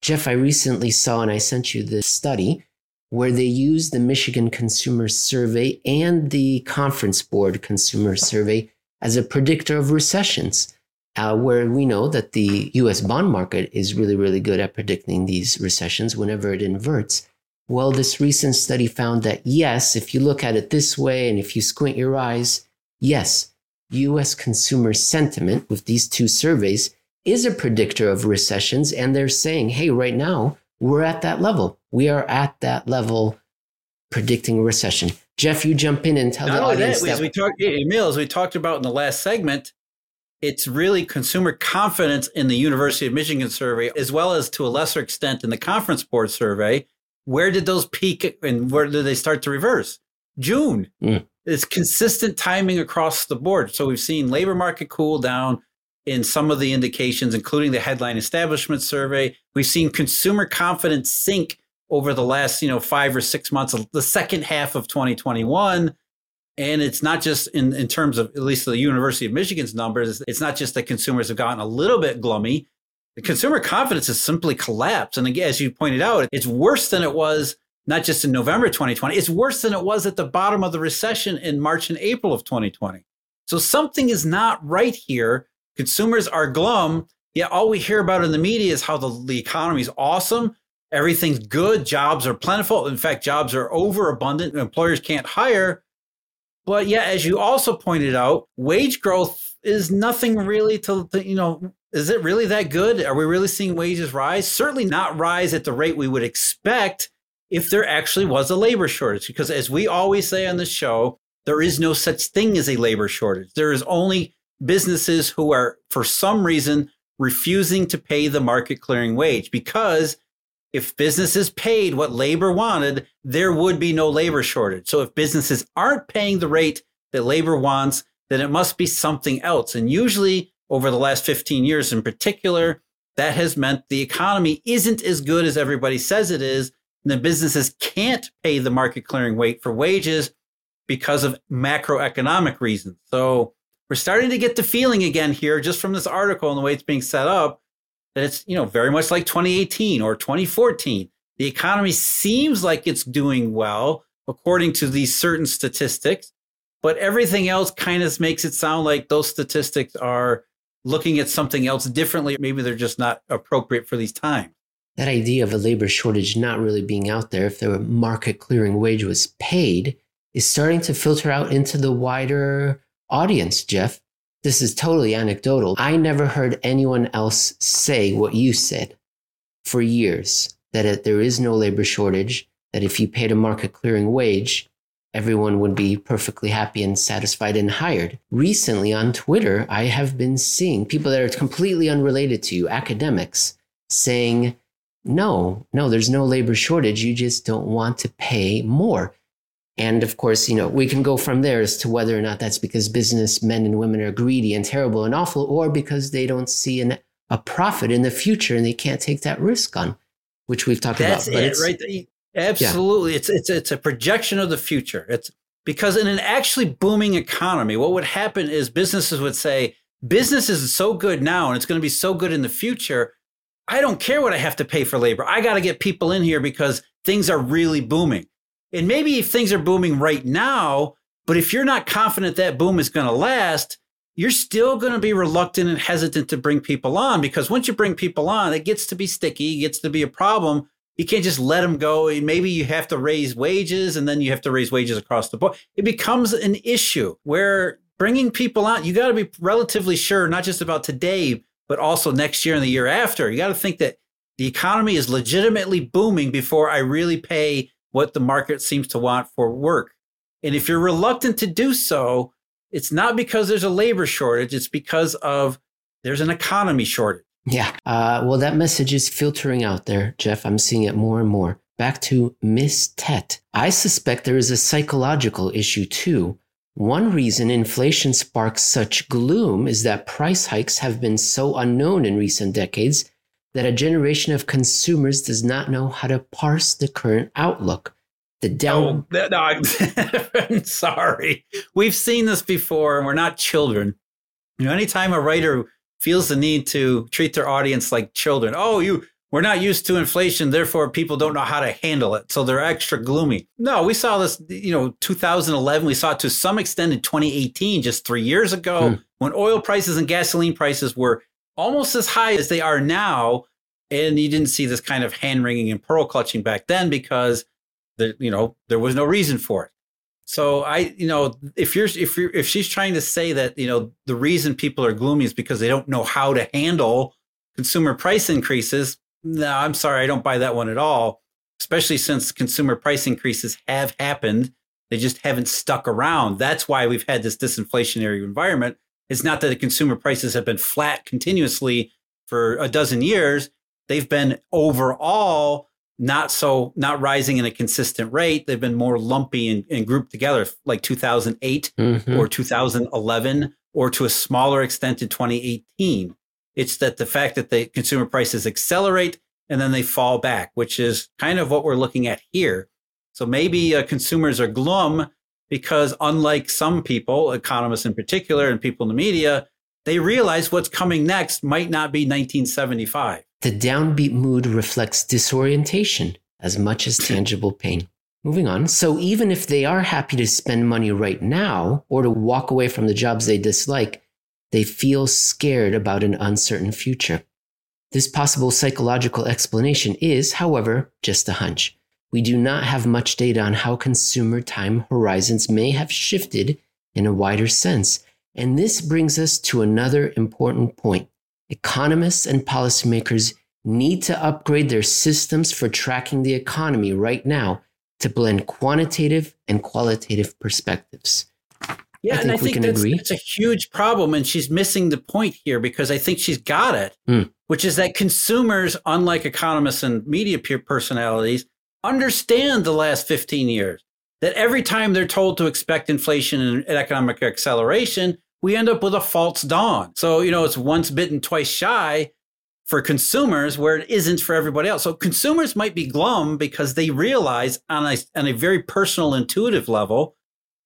S1: Jeff, I recently saw and I sent you this study where they used the Michigan Consumer Survey and the Conference Board Consumer Survey as a predictor of recessions uh, where we know that the US bond market is really, really good at predicting these recessions whenever it inverts. Well, this recent study found that yes, if you look at it this way and if you squint your eyes, yes, US consumer sentiment with these two surveys is a predictor of recessions. And they're saying, hey, right now, we're at that level. We are at that level predicting a recession. Jeff, you jump in and tell Not the audience that,
S2: that, as we talked, Emil, as we talked about in the last segment, it's really consumer confidence in the University of Michigan survey, as well as to a lesser extent in the Conference Board survey. Where did those peak and where did they start to reverse? June. Mm. It's consistent timing across the board. So we've seen labor market cool down in some of the indications, including the headline establishment survey. We've seen consumer confidence sink over the last, you know, five or six months, the second half of 2021. And it's not just in, in terms of at least the University of Michigan's numbers, it's not just that consumers have gotten a little bit glummy. The consumer confidence has simply collapsed. And again, as you pointed out, it's worse than it was not just in November 2020, it's worse than it was at the bottom of the recession in March and April of 2020. So something is not right here. Consumers are glum, yet all we hear about in the media is how the, the economy is awesome. Everything's good. Jobs are plentiful. In fact, jobs are overabundant. Employers can't hire. But yeah, as you also pointed out, wage growth is nothing really to, to, you know, is it really that good? Are we really seeing wages rise? Certainly not rise at the rate we would expect if there actually was a labor shortage. Because as we always say on the show, there is no such thing as a labor shortage. There is only businesses who are, for some reason, refusing to pay the market clearing wage because if businesses paid what labor wanted, there would be no labor shortage. So if businesses aren't paying the rate that labor wants, then it must be something else. And usually over the last 15 years in particular, that has meant the economy isn't as good as everybody says it is. And the businesses can't pay the market clearing rate for wages because of macroeconomic reasons. So we're starting to get the feeling again here, just from this article and the way it's being set up, that it's, you know, very much like 2018 or 2014. The economy seems like it's doing well according to these certain statistics, but everything else kind of makes it sound like those statistics are looking at something else differently. Maybe they're just not appropriate for these times.
S1: That idea of a labor shortage not really being out there if the market clearing wage was paid is starting to filter out into the wider audience, Jeff this is totally anecdotal. I never heard anyone else say what you said for years that it, there is no labor shortage, that if you paid a market clearing wage, everyone would be perfectly happy and satisfied and hired. Recently on Twitter, I have been seeing people that are completely unrelated to you, academics, saying, no, no, there's no labor shortage. You just don't want to pay more. And of course, you know, we can go from there as to whether or not that's because businessmen and women are greedy and terrible and awful, or because they don't see an, a profit in the future and they can't take that risk on, which we've talked
S2: that's
S1: about.
S2: That's it, right? Absolutely. Yeah. It's, it's, it's a projection of the future. It's because in an actually booming economy, what would happen is businesses would say, business is so good now and it's going to be so good in the future. I don't care what I have to pay for labor. I got to get people in here because things are really booming. And maybe if things are booming right now, but if you're not confident that boom is going to last, you're still going to be reluctant and hesitant to bring people on because once you bring people on, it gets to be sticky, it gets to be a problem. You can't just let them go. And maybe you have to raise wages and then you have to raise wages across the board. It becomes an issue where bringing people on, you got to be relatively sure, not just about today, but also next year and the year after. You got to think that the economy is legitimately booming before I really pay what the market seems to want for work. And if you're reluctant to do so, it's not because there's a labor shortage, it's because of there's an economy shortage.
S1: Yeah. Uh, well, that message is filtering out there, Jeff. I'm seeing it more and more. Back to Miss Tett. I suspect there is a psychological issue too. One reason inflation sparks such gloom is that price hikes have been so unknown in recent decades that a generation of consumers does not know how to parse the current outlook. The down.
S2: Oh, no, I'm sorry. We've seen this before, and we're not children. You know, anytime a writer feels the need to treat their audience like children, oh, you, we're not used to inflation, therefore people don't know how to handle it, so they're extra gloomy. No, we saw this, you know, 2011. We saw it to some extent in 2018, just three years ago, hmm. when oil prices and gasoline prices were almost as high as they are now. And you didn't see this kind of hand wringing and pearl clutching back then because the, you know, there was no reason for it. So I, you know, if you're if you're if she's trying to say that, you know, the reason people are gloomy is because they don't know how to handle consumer price increases, no, I'm sorry, I don't buy that one at all. Especially since consumer price increases have happened. They just haven't stuck around. That's why we've had this disinflationary environment it's not that the consumer prices have been flat continuously for a dozen years. They've been overall not so not rising in a consistent rate. They've been more lumpy and, and grouped together, like 2008 mm-hmm. or 2011, or to a smaller extent in 2018. It's that the fact that the consumer prices accelerate and then they fall back, which is kind of what we're looking at here. So maybe uh, consumers are glum because unlike some people, economists in particular, and people in the media, they realize what's coming next might not be 1975.
S1: The downbeat mood reflects disorientation as much as tangible pain. Moving on. So even if they are happy to spend money right now or to walk away from the jobs they dislike, they feel scared about an uncertain future. This possible psychological explanation is, however, just a hunch. we do not have much data on how consumer time horizons may have shifted in a wider sense. And this brings us to another important point. Economists and policymakers need to upgrade their systems for tracking the economy right now to blend quantitative and qualitative perspectives.
S2: Yeah, I and I think that's, that's, a huge problem. And she's missing the point here because I think she's got it, mm. which is that consumers, unlike economists and media personalities, understand the last 15 years. That every time they're told to expect inflation and economic acceleration, we end up with a false dawn. So, you know, it's once bitten, twice shy for consumers where it isn't for everybody else. So consumers might be glum because they realize on a, on a very personal, intuitive level,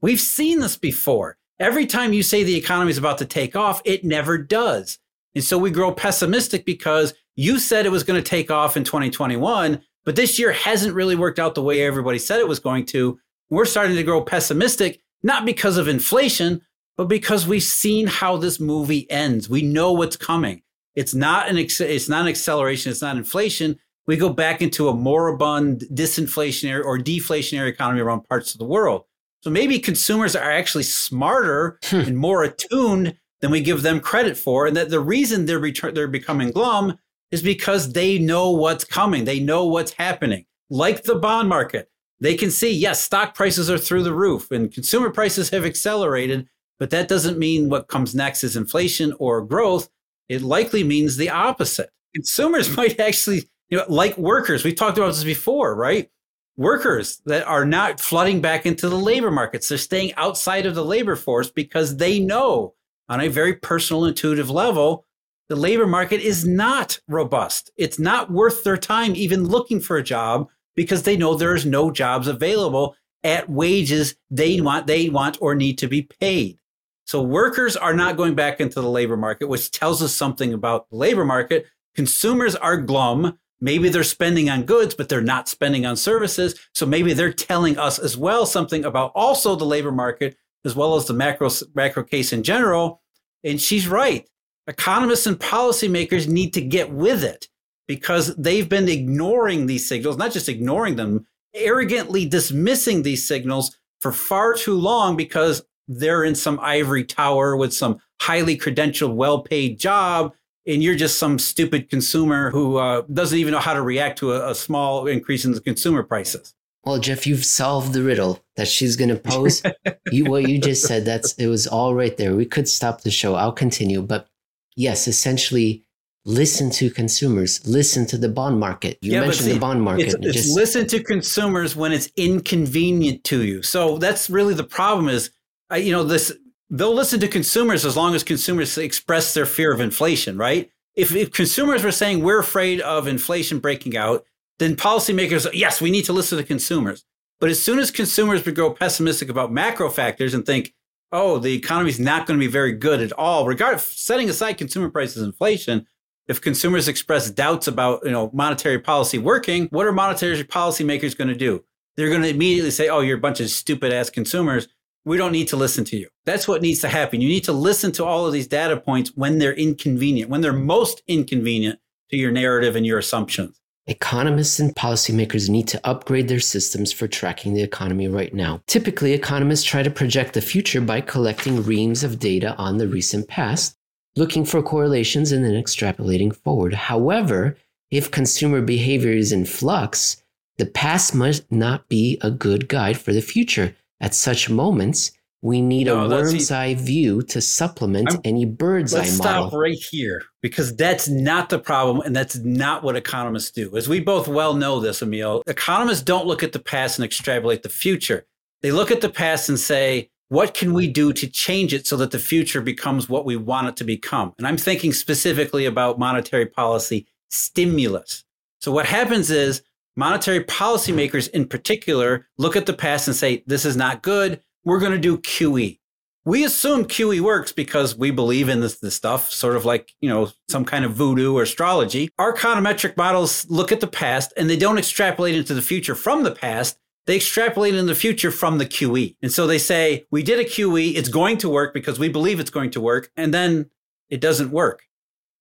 S2: we've seen this before. Every time you say the economy is about to take off, it never does. And so we grow pessimistic because you said it was going to take off in 2021, but this year hasn't really worked out the way everybody said it was going to. We're starting to grow pessimistic, not because of inflation, but because we've seen how this movie ends. We know what's coming. It's not an it's not an acceleration. It's not inflation. We go back into a moribund, disinflationary or deflationary economy around parts of the world. So maybe consumers are actually smarter hmm. and more attuned than we give them credit for, and that the reason they're return, they're becoming glum is because they know what's coming. They know what's happening. Like the bond market, they can see yes, stock prices are through the roof, and consumer prices have accelerated, but that doesn't mean what comes next is inflation or growth it likely means the opposite. Consumers might actually, you know, like workers, we've talked about this before, right? Workers that are not flooding back into the labor markets. They're staying outside of the labor force because they know on a very personal, intuitive level, the labor market is not robust. It's not worth their time even looking for a job because they know there is no jobs available at wages they want, they want or need to be paid. So workers are not going back into the labor market, which tells us something about the labor market. Consumers are glum. Maybe they're spending on goods, but they're not spending on services. So maybe they're telling us as well something about also the labor market, as well as the macro, macro case in general. And she's right. Economists and policymakers need to get with it because they've been ignoring these signals, not just ignoring them, arrogantly dismissing these signals for far too long because they're in some ivory tower with some highly credentialed, well paid job. And you're just some stupid consumer who uh, doesn't even know how to react to a, a small increase in the consumer prices.
S1: Well, Jeff, you've solved the riddle that she's going to pose. you, what you just said, that's it was all right there. We could stop the show. I'll continue, but yes, essentially, listen to consumers, listen to the bond market. You yeah, mentioned see, the bond market.
S2: It's, it's just, listen to consumers when it's inconvenient to you. So that's really the problem. Is uh, you know, this they'll listen to consumers as long as consumers express their fear of inflation, right? If, if consumers were saying we're afraid of inflation breaking out, then policymakers, yes, we need to listen to consumers. But as soon as consumers would grow pessimistic about macro factors and think, oh, the economy is not going to be very good at all, regard setting aside consumer prices inflation, if consumers express doubts about you know monetary policy working, what are monetary policymakers going to do? They're going to immediately say, oh, you're a bunch of stupid ass consumers we don't need to listen to you. That's what needs to happen. You need to listen to all of these data points when they're inconvenient, when they're most inconvenient to your narrative and your assumptions.
S1: Economists and policymakers need to upgrade their systems for tracking the economy right now. Typically, economists try to project the future by collecting reams of data on the recent past, looking for correlations and then extrapolating forward. However, if consumer behavior is in flux, the past must not be a good guide for the future. At such moments, we need no, a worm's eye view to supplement I'm, any bird's eye model.
S2: Let's stop right here because that's not the problem and that's not what economists do. As we both well know this, Emil, economists don't look at the past and extrapolate the future. They look at the past and say, what can we do to change it so that the future becomes what we want it to become? And I'm thinking specifically about monetary policy stimulus. So what happens is monetary policymakers in particular look at the past and say, this is not good. We're going to do QE. We assume QE works because we believe in this, this stuff, sort of like, you know, some kind of voodoo or astrology. Our econometric models look at the past and they don't extrapolate into the future from the past. They extrapolate in the future from the QE. And so they say, we did a QE. It's going to work because we believe it's going to work. And then it doesn't work.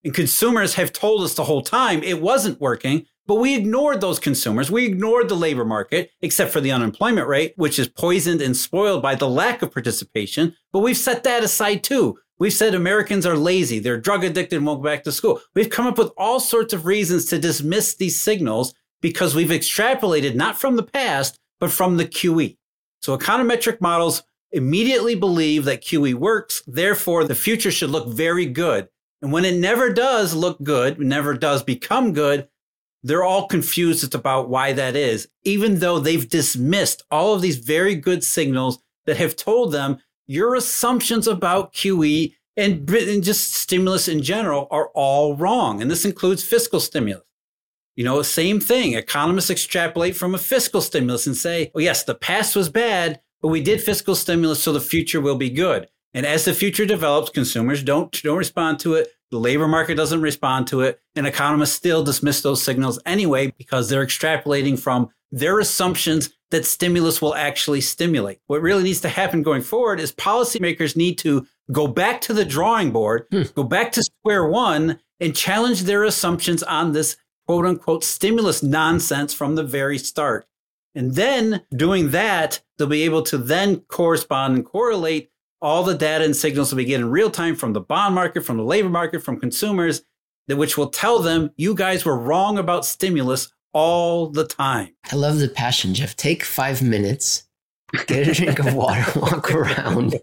S2: And consumers have told us the whole time it wasn't working But we ignored those consumers. We ignored the labor market, except for the unemployment rate, which is poisoned and spoiled by the lack of participation. But we've set that aside too. We've said Americans are lazy, they're drug addicted, and won't go back to school. We've come up with all sorts of reasons to dismiss these signals because we've extrapolated not from the past, but from the QE. So econometric models immediately believe that QE works. Therefore, the future should look very good. And when it never does look good, never does become good, they're all confused about why that is, even though they've dismissed all of these very good signals that have told them your assumptions about QE and, just stimulus in general are all wrong. And this includes fiscal stimulus. You know, same thing. Economists extrapolate from a fiscal stimulus and say, oh, yes, the past was bad, but we did fiscal stimulus so the future will be good. And as the future develops, consumers don't, don't respond to it. The labor market doesn't respond to it. And economists still dismiss those signals anyway because they're extrapolating from their assumptions that stimulus will actually stimulate. What really needs to happen going forward is policymakers need to go back to the drawing board, hmm. go back to square one, and challenge their assumptions on this quote unquote stimulus nonsense from the very start. And then doing that, they'll be able to then correspond and correlate all the data and signals that we get in real time from the bond market, from the labor market, from consumers, which will tell them you guys were wrong about stimulus all the time.
S1: I love the passion, Jeff. Take five minutes, get a drink of water, walk around,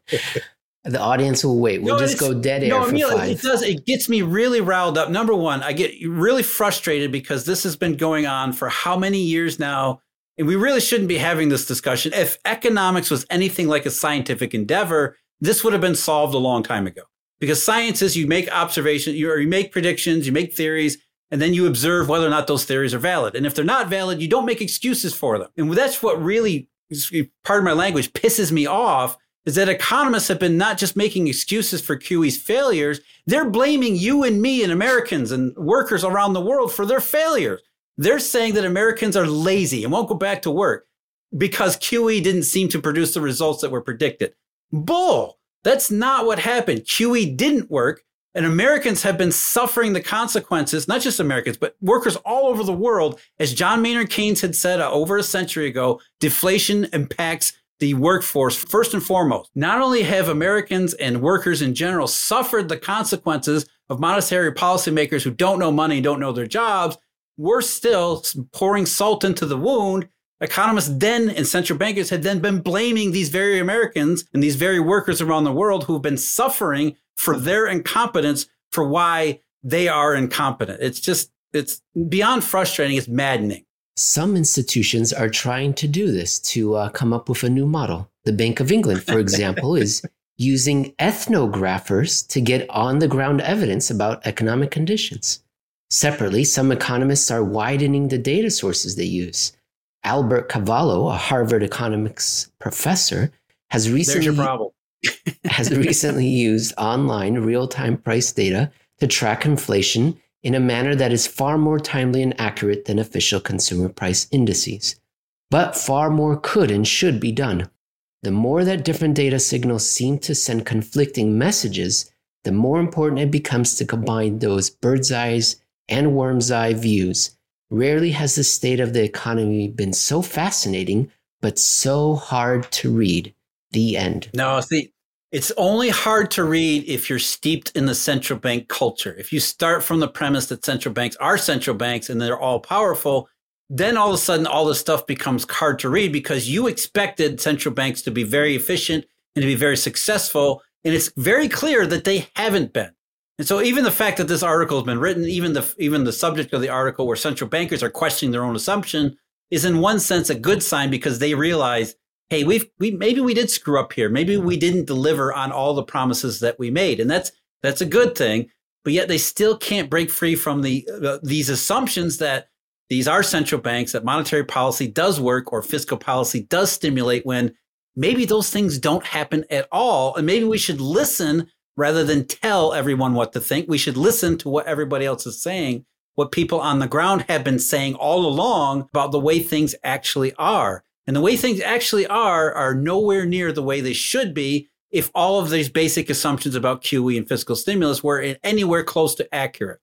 S1: the audience will wait. We'll no, just go dead air no, for Emil, five.
S2: It does. It gets me really riled up. Number one, I get really frustrated because this has been going on for how many years now, and we really shouldn't be having this discussion. If economics was anything like a scientific endeavor, this would have been solved a long time ago. Because science is you make observations, you, you make predictions, you make theories, and then you observe whether or not those theories are valid. And if they're not valid, you don't make excuses for them. And that's what really, part of my language, pisses me off is that economists have been not just making excuses for QE's failures, they're blaming you and me and Americans and workers around the world for their failures. They're saying that Americans are lazy and won't go back to work because QE didn't seem to produce the results that were predicted. Bull! That's not what happened. QE didn't work, and Americans have been suffering the consequences, not just Americans, but workers all over the world. As John Maynard Keynes had said over a century ago, deflation impacts the workforce first and foremost. Not only have Americans and workers in general suffered the consequences of monetary policymakers who don't know money, don't know their jobs, we're still pouring salt into the wound. Economists then and central bankers had then been blaming these very Americans and these very workers around the world who've been suffering for their incompetence for why they are incompetent. It's just, it's beyond frustrating. It's maddening.
S1: Some institutions are trying to do this to uh, come up with a new model. The Bank of England, for example, is using ethnographers to get on the ground evidence about economic conditions. Separately, some economists are widening the data sources they use. Albert Cavallo, a Harvard economics professor, has recently, has recently used online real time price data to track inflation in a manner that is far more timely and accurate than official consumer price indices. But far more could and should be done. The more that different data signals seem to send conflicting messages, the more important it becomes to combine those bird's eyes and worm's eye views. Rarely has the state of the economy been so fascinating, but so hard to read. The end.
S2: No, see, it's only hard to read if you're steeped in the central bank culture. If you start from the premise that central banks are central banks and they're all powerful, then all of a sudden all this stuff becomes hard to read because you expected central banks to be very efficient and to be very successful. And it's very clear that they haven't been. And so even the fact that this article has been written, even the even the subject of the article where central bankers are questioning their own assumption is in one sense a good sign because they realize hey, we've we maybe we did screw up here. Maybe we didn't deliver on all the promises that we made, and that's that's a good thing. But yet they still can't break free from the uh, these assumptions that these are central banks, that monetary policy does work or fiscal policy does stimulate when maybe those things don't happen at all, and maybe we should listen rather than tell everyone what to think. We should listen to what everybody else is saying. What people on the ground have been saying all along about the way things actually are. And the way things actually are, are nowhere near the way they should be if all of these basic assumptions about QE and fiscal stimulus were anywhere close to accurate.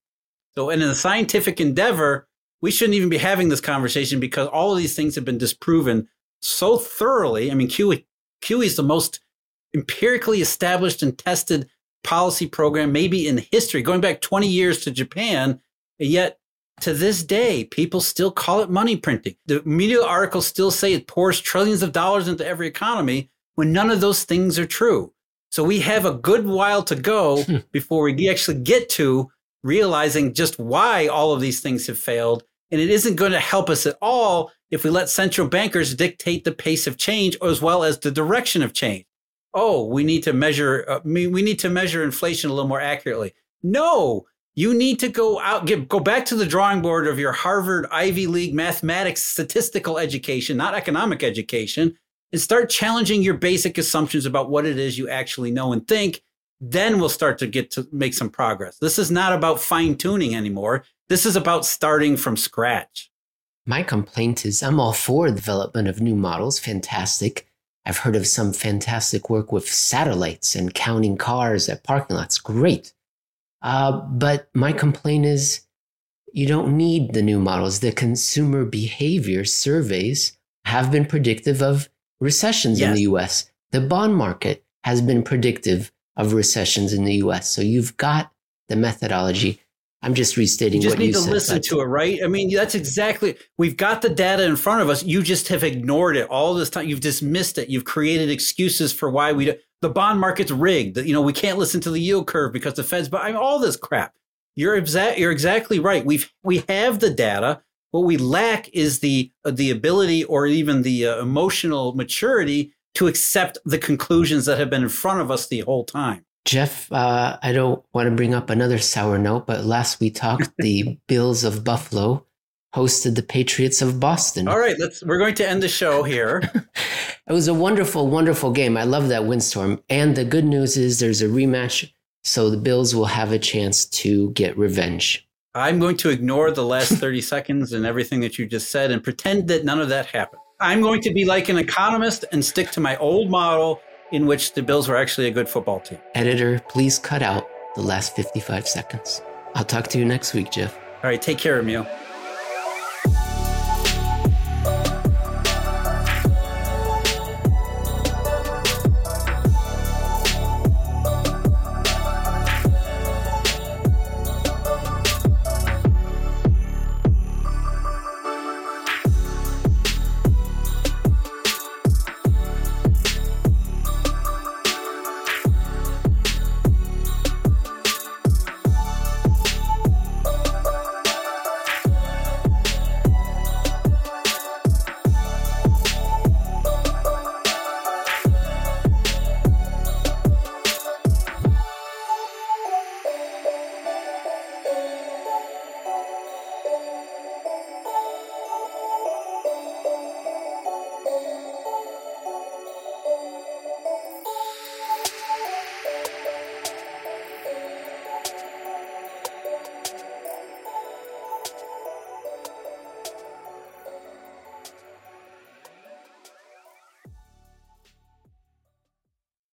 S2: So, in a scientific endeavor, we shouldn't even be having this conversation because all of these things have been disproven so thoroughly. I mean, QE, QE is the most empirically established and tested policy program, maybe in history, going back 20 years to Japan. And yet, to this day, people still call it money printing. The media articles still say it pours trillions of dollars into every economy when none of those things are true. So we have a good while to go hmm. before we actually get to realizing just why all of these things have failed. And it isn't going to help us at all if we let central bankers dictate the pace of change as well as the direction of change. Oh, we need to measure, uh, we need to measure inflation a little more accurately. No, you need to go out, go back to the drawing board of your Harvard Ivy League mathematics statistical education, not economic education, and start challenging your basic assumptions about what it is you actually know and think, then we'll start to get to make some progress. This is not about fine tuning anymore. This is about starting from scratch.
S1: My complaint is I'm all for development of new models, fantastic. I've heard of some fantastic work with satellites and counting cars at parking lots, great. Uh, but my complaint is you don't need the new models. The consumer behavior surveys have been predictive of recessions yes. in the US. The bond market has been predictive of recessions in the US. So you've got the methodology. I'm just restating
S2: you just
S1: need
S2: you
S1: to
S2: said, listen to it, right? I mean, that's exactly. We've got the data in front of us. You just have ignored it all this time. You've dismissed it. You've created excuses for why we do. The bond market's rigged. You know, we can't listen to the yield curve because the Fed's. But I mean, all this crap. You're exact. You're exactly right. We've we have the data. What we lack is the uh, the ability or even the uh, emotional maturity to accept the conclusions that have been in front of us the whole time.
S1: Jeff, uh, I don't want to bring up another sour note, but last we talked, the Bills of Buffalo hosted the Patriots of Boston.
S2: All right, let's. We're going to end the show here.
S1: it was a wonderful, wonderful game. I love that windstorm. And the good news is there's a rematch, so the Bills will have a chance to get revenge.
S2: I'm going to ignore the last 30 seconds and everything that you just said and pretend that none of that happened. I'm going to be like an economist and stick to my old model in which the Bills were actually a good football team.
S1: Editor, please cut out the last 55 seconds. I'll talk to you next week, Jeff.
S2: All right, take care, Emil.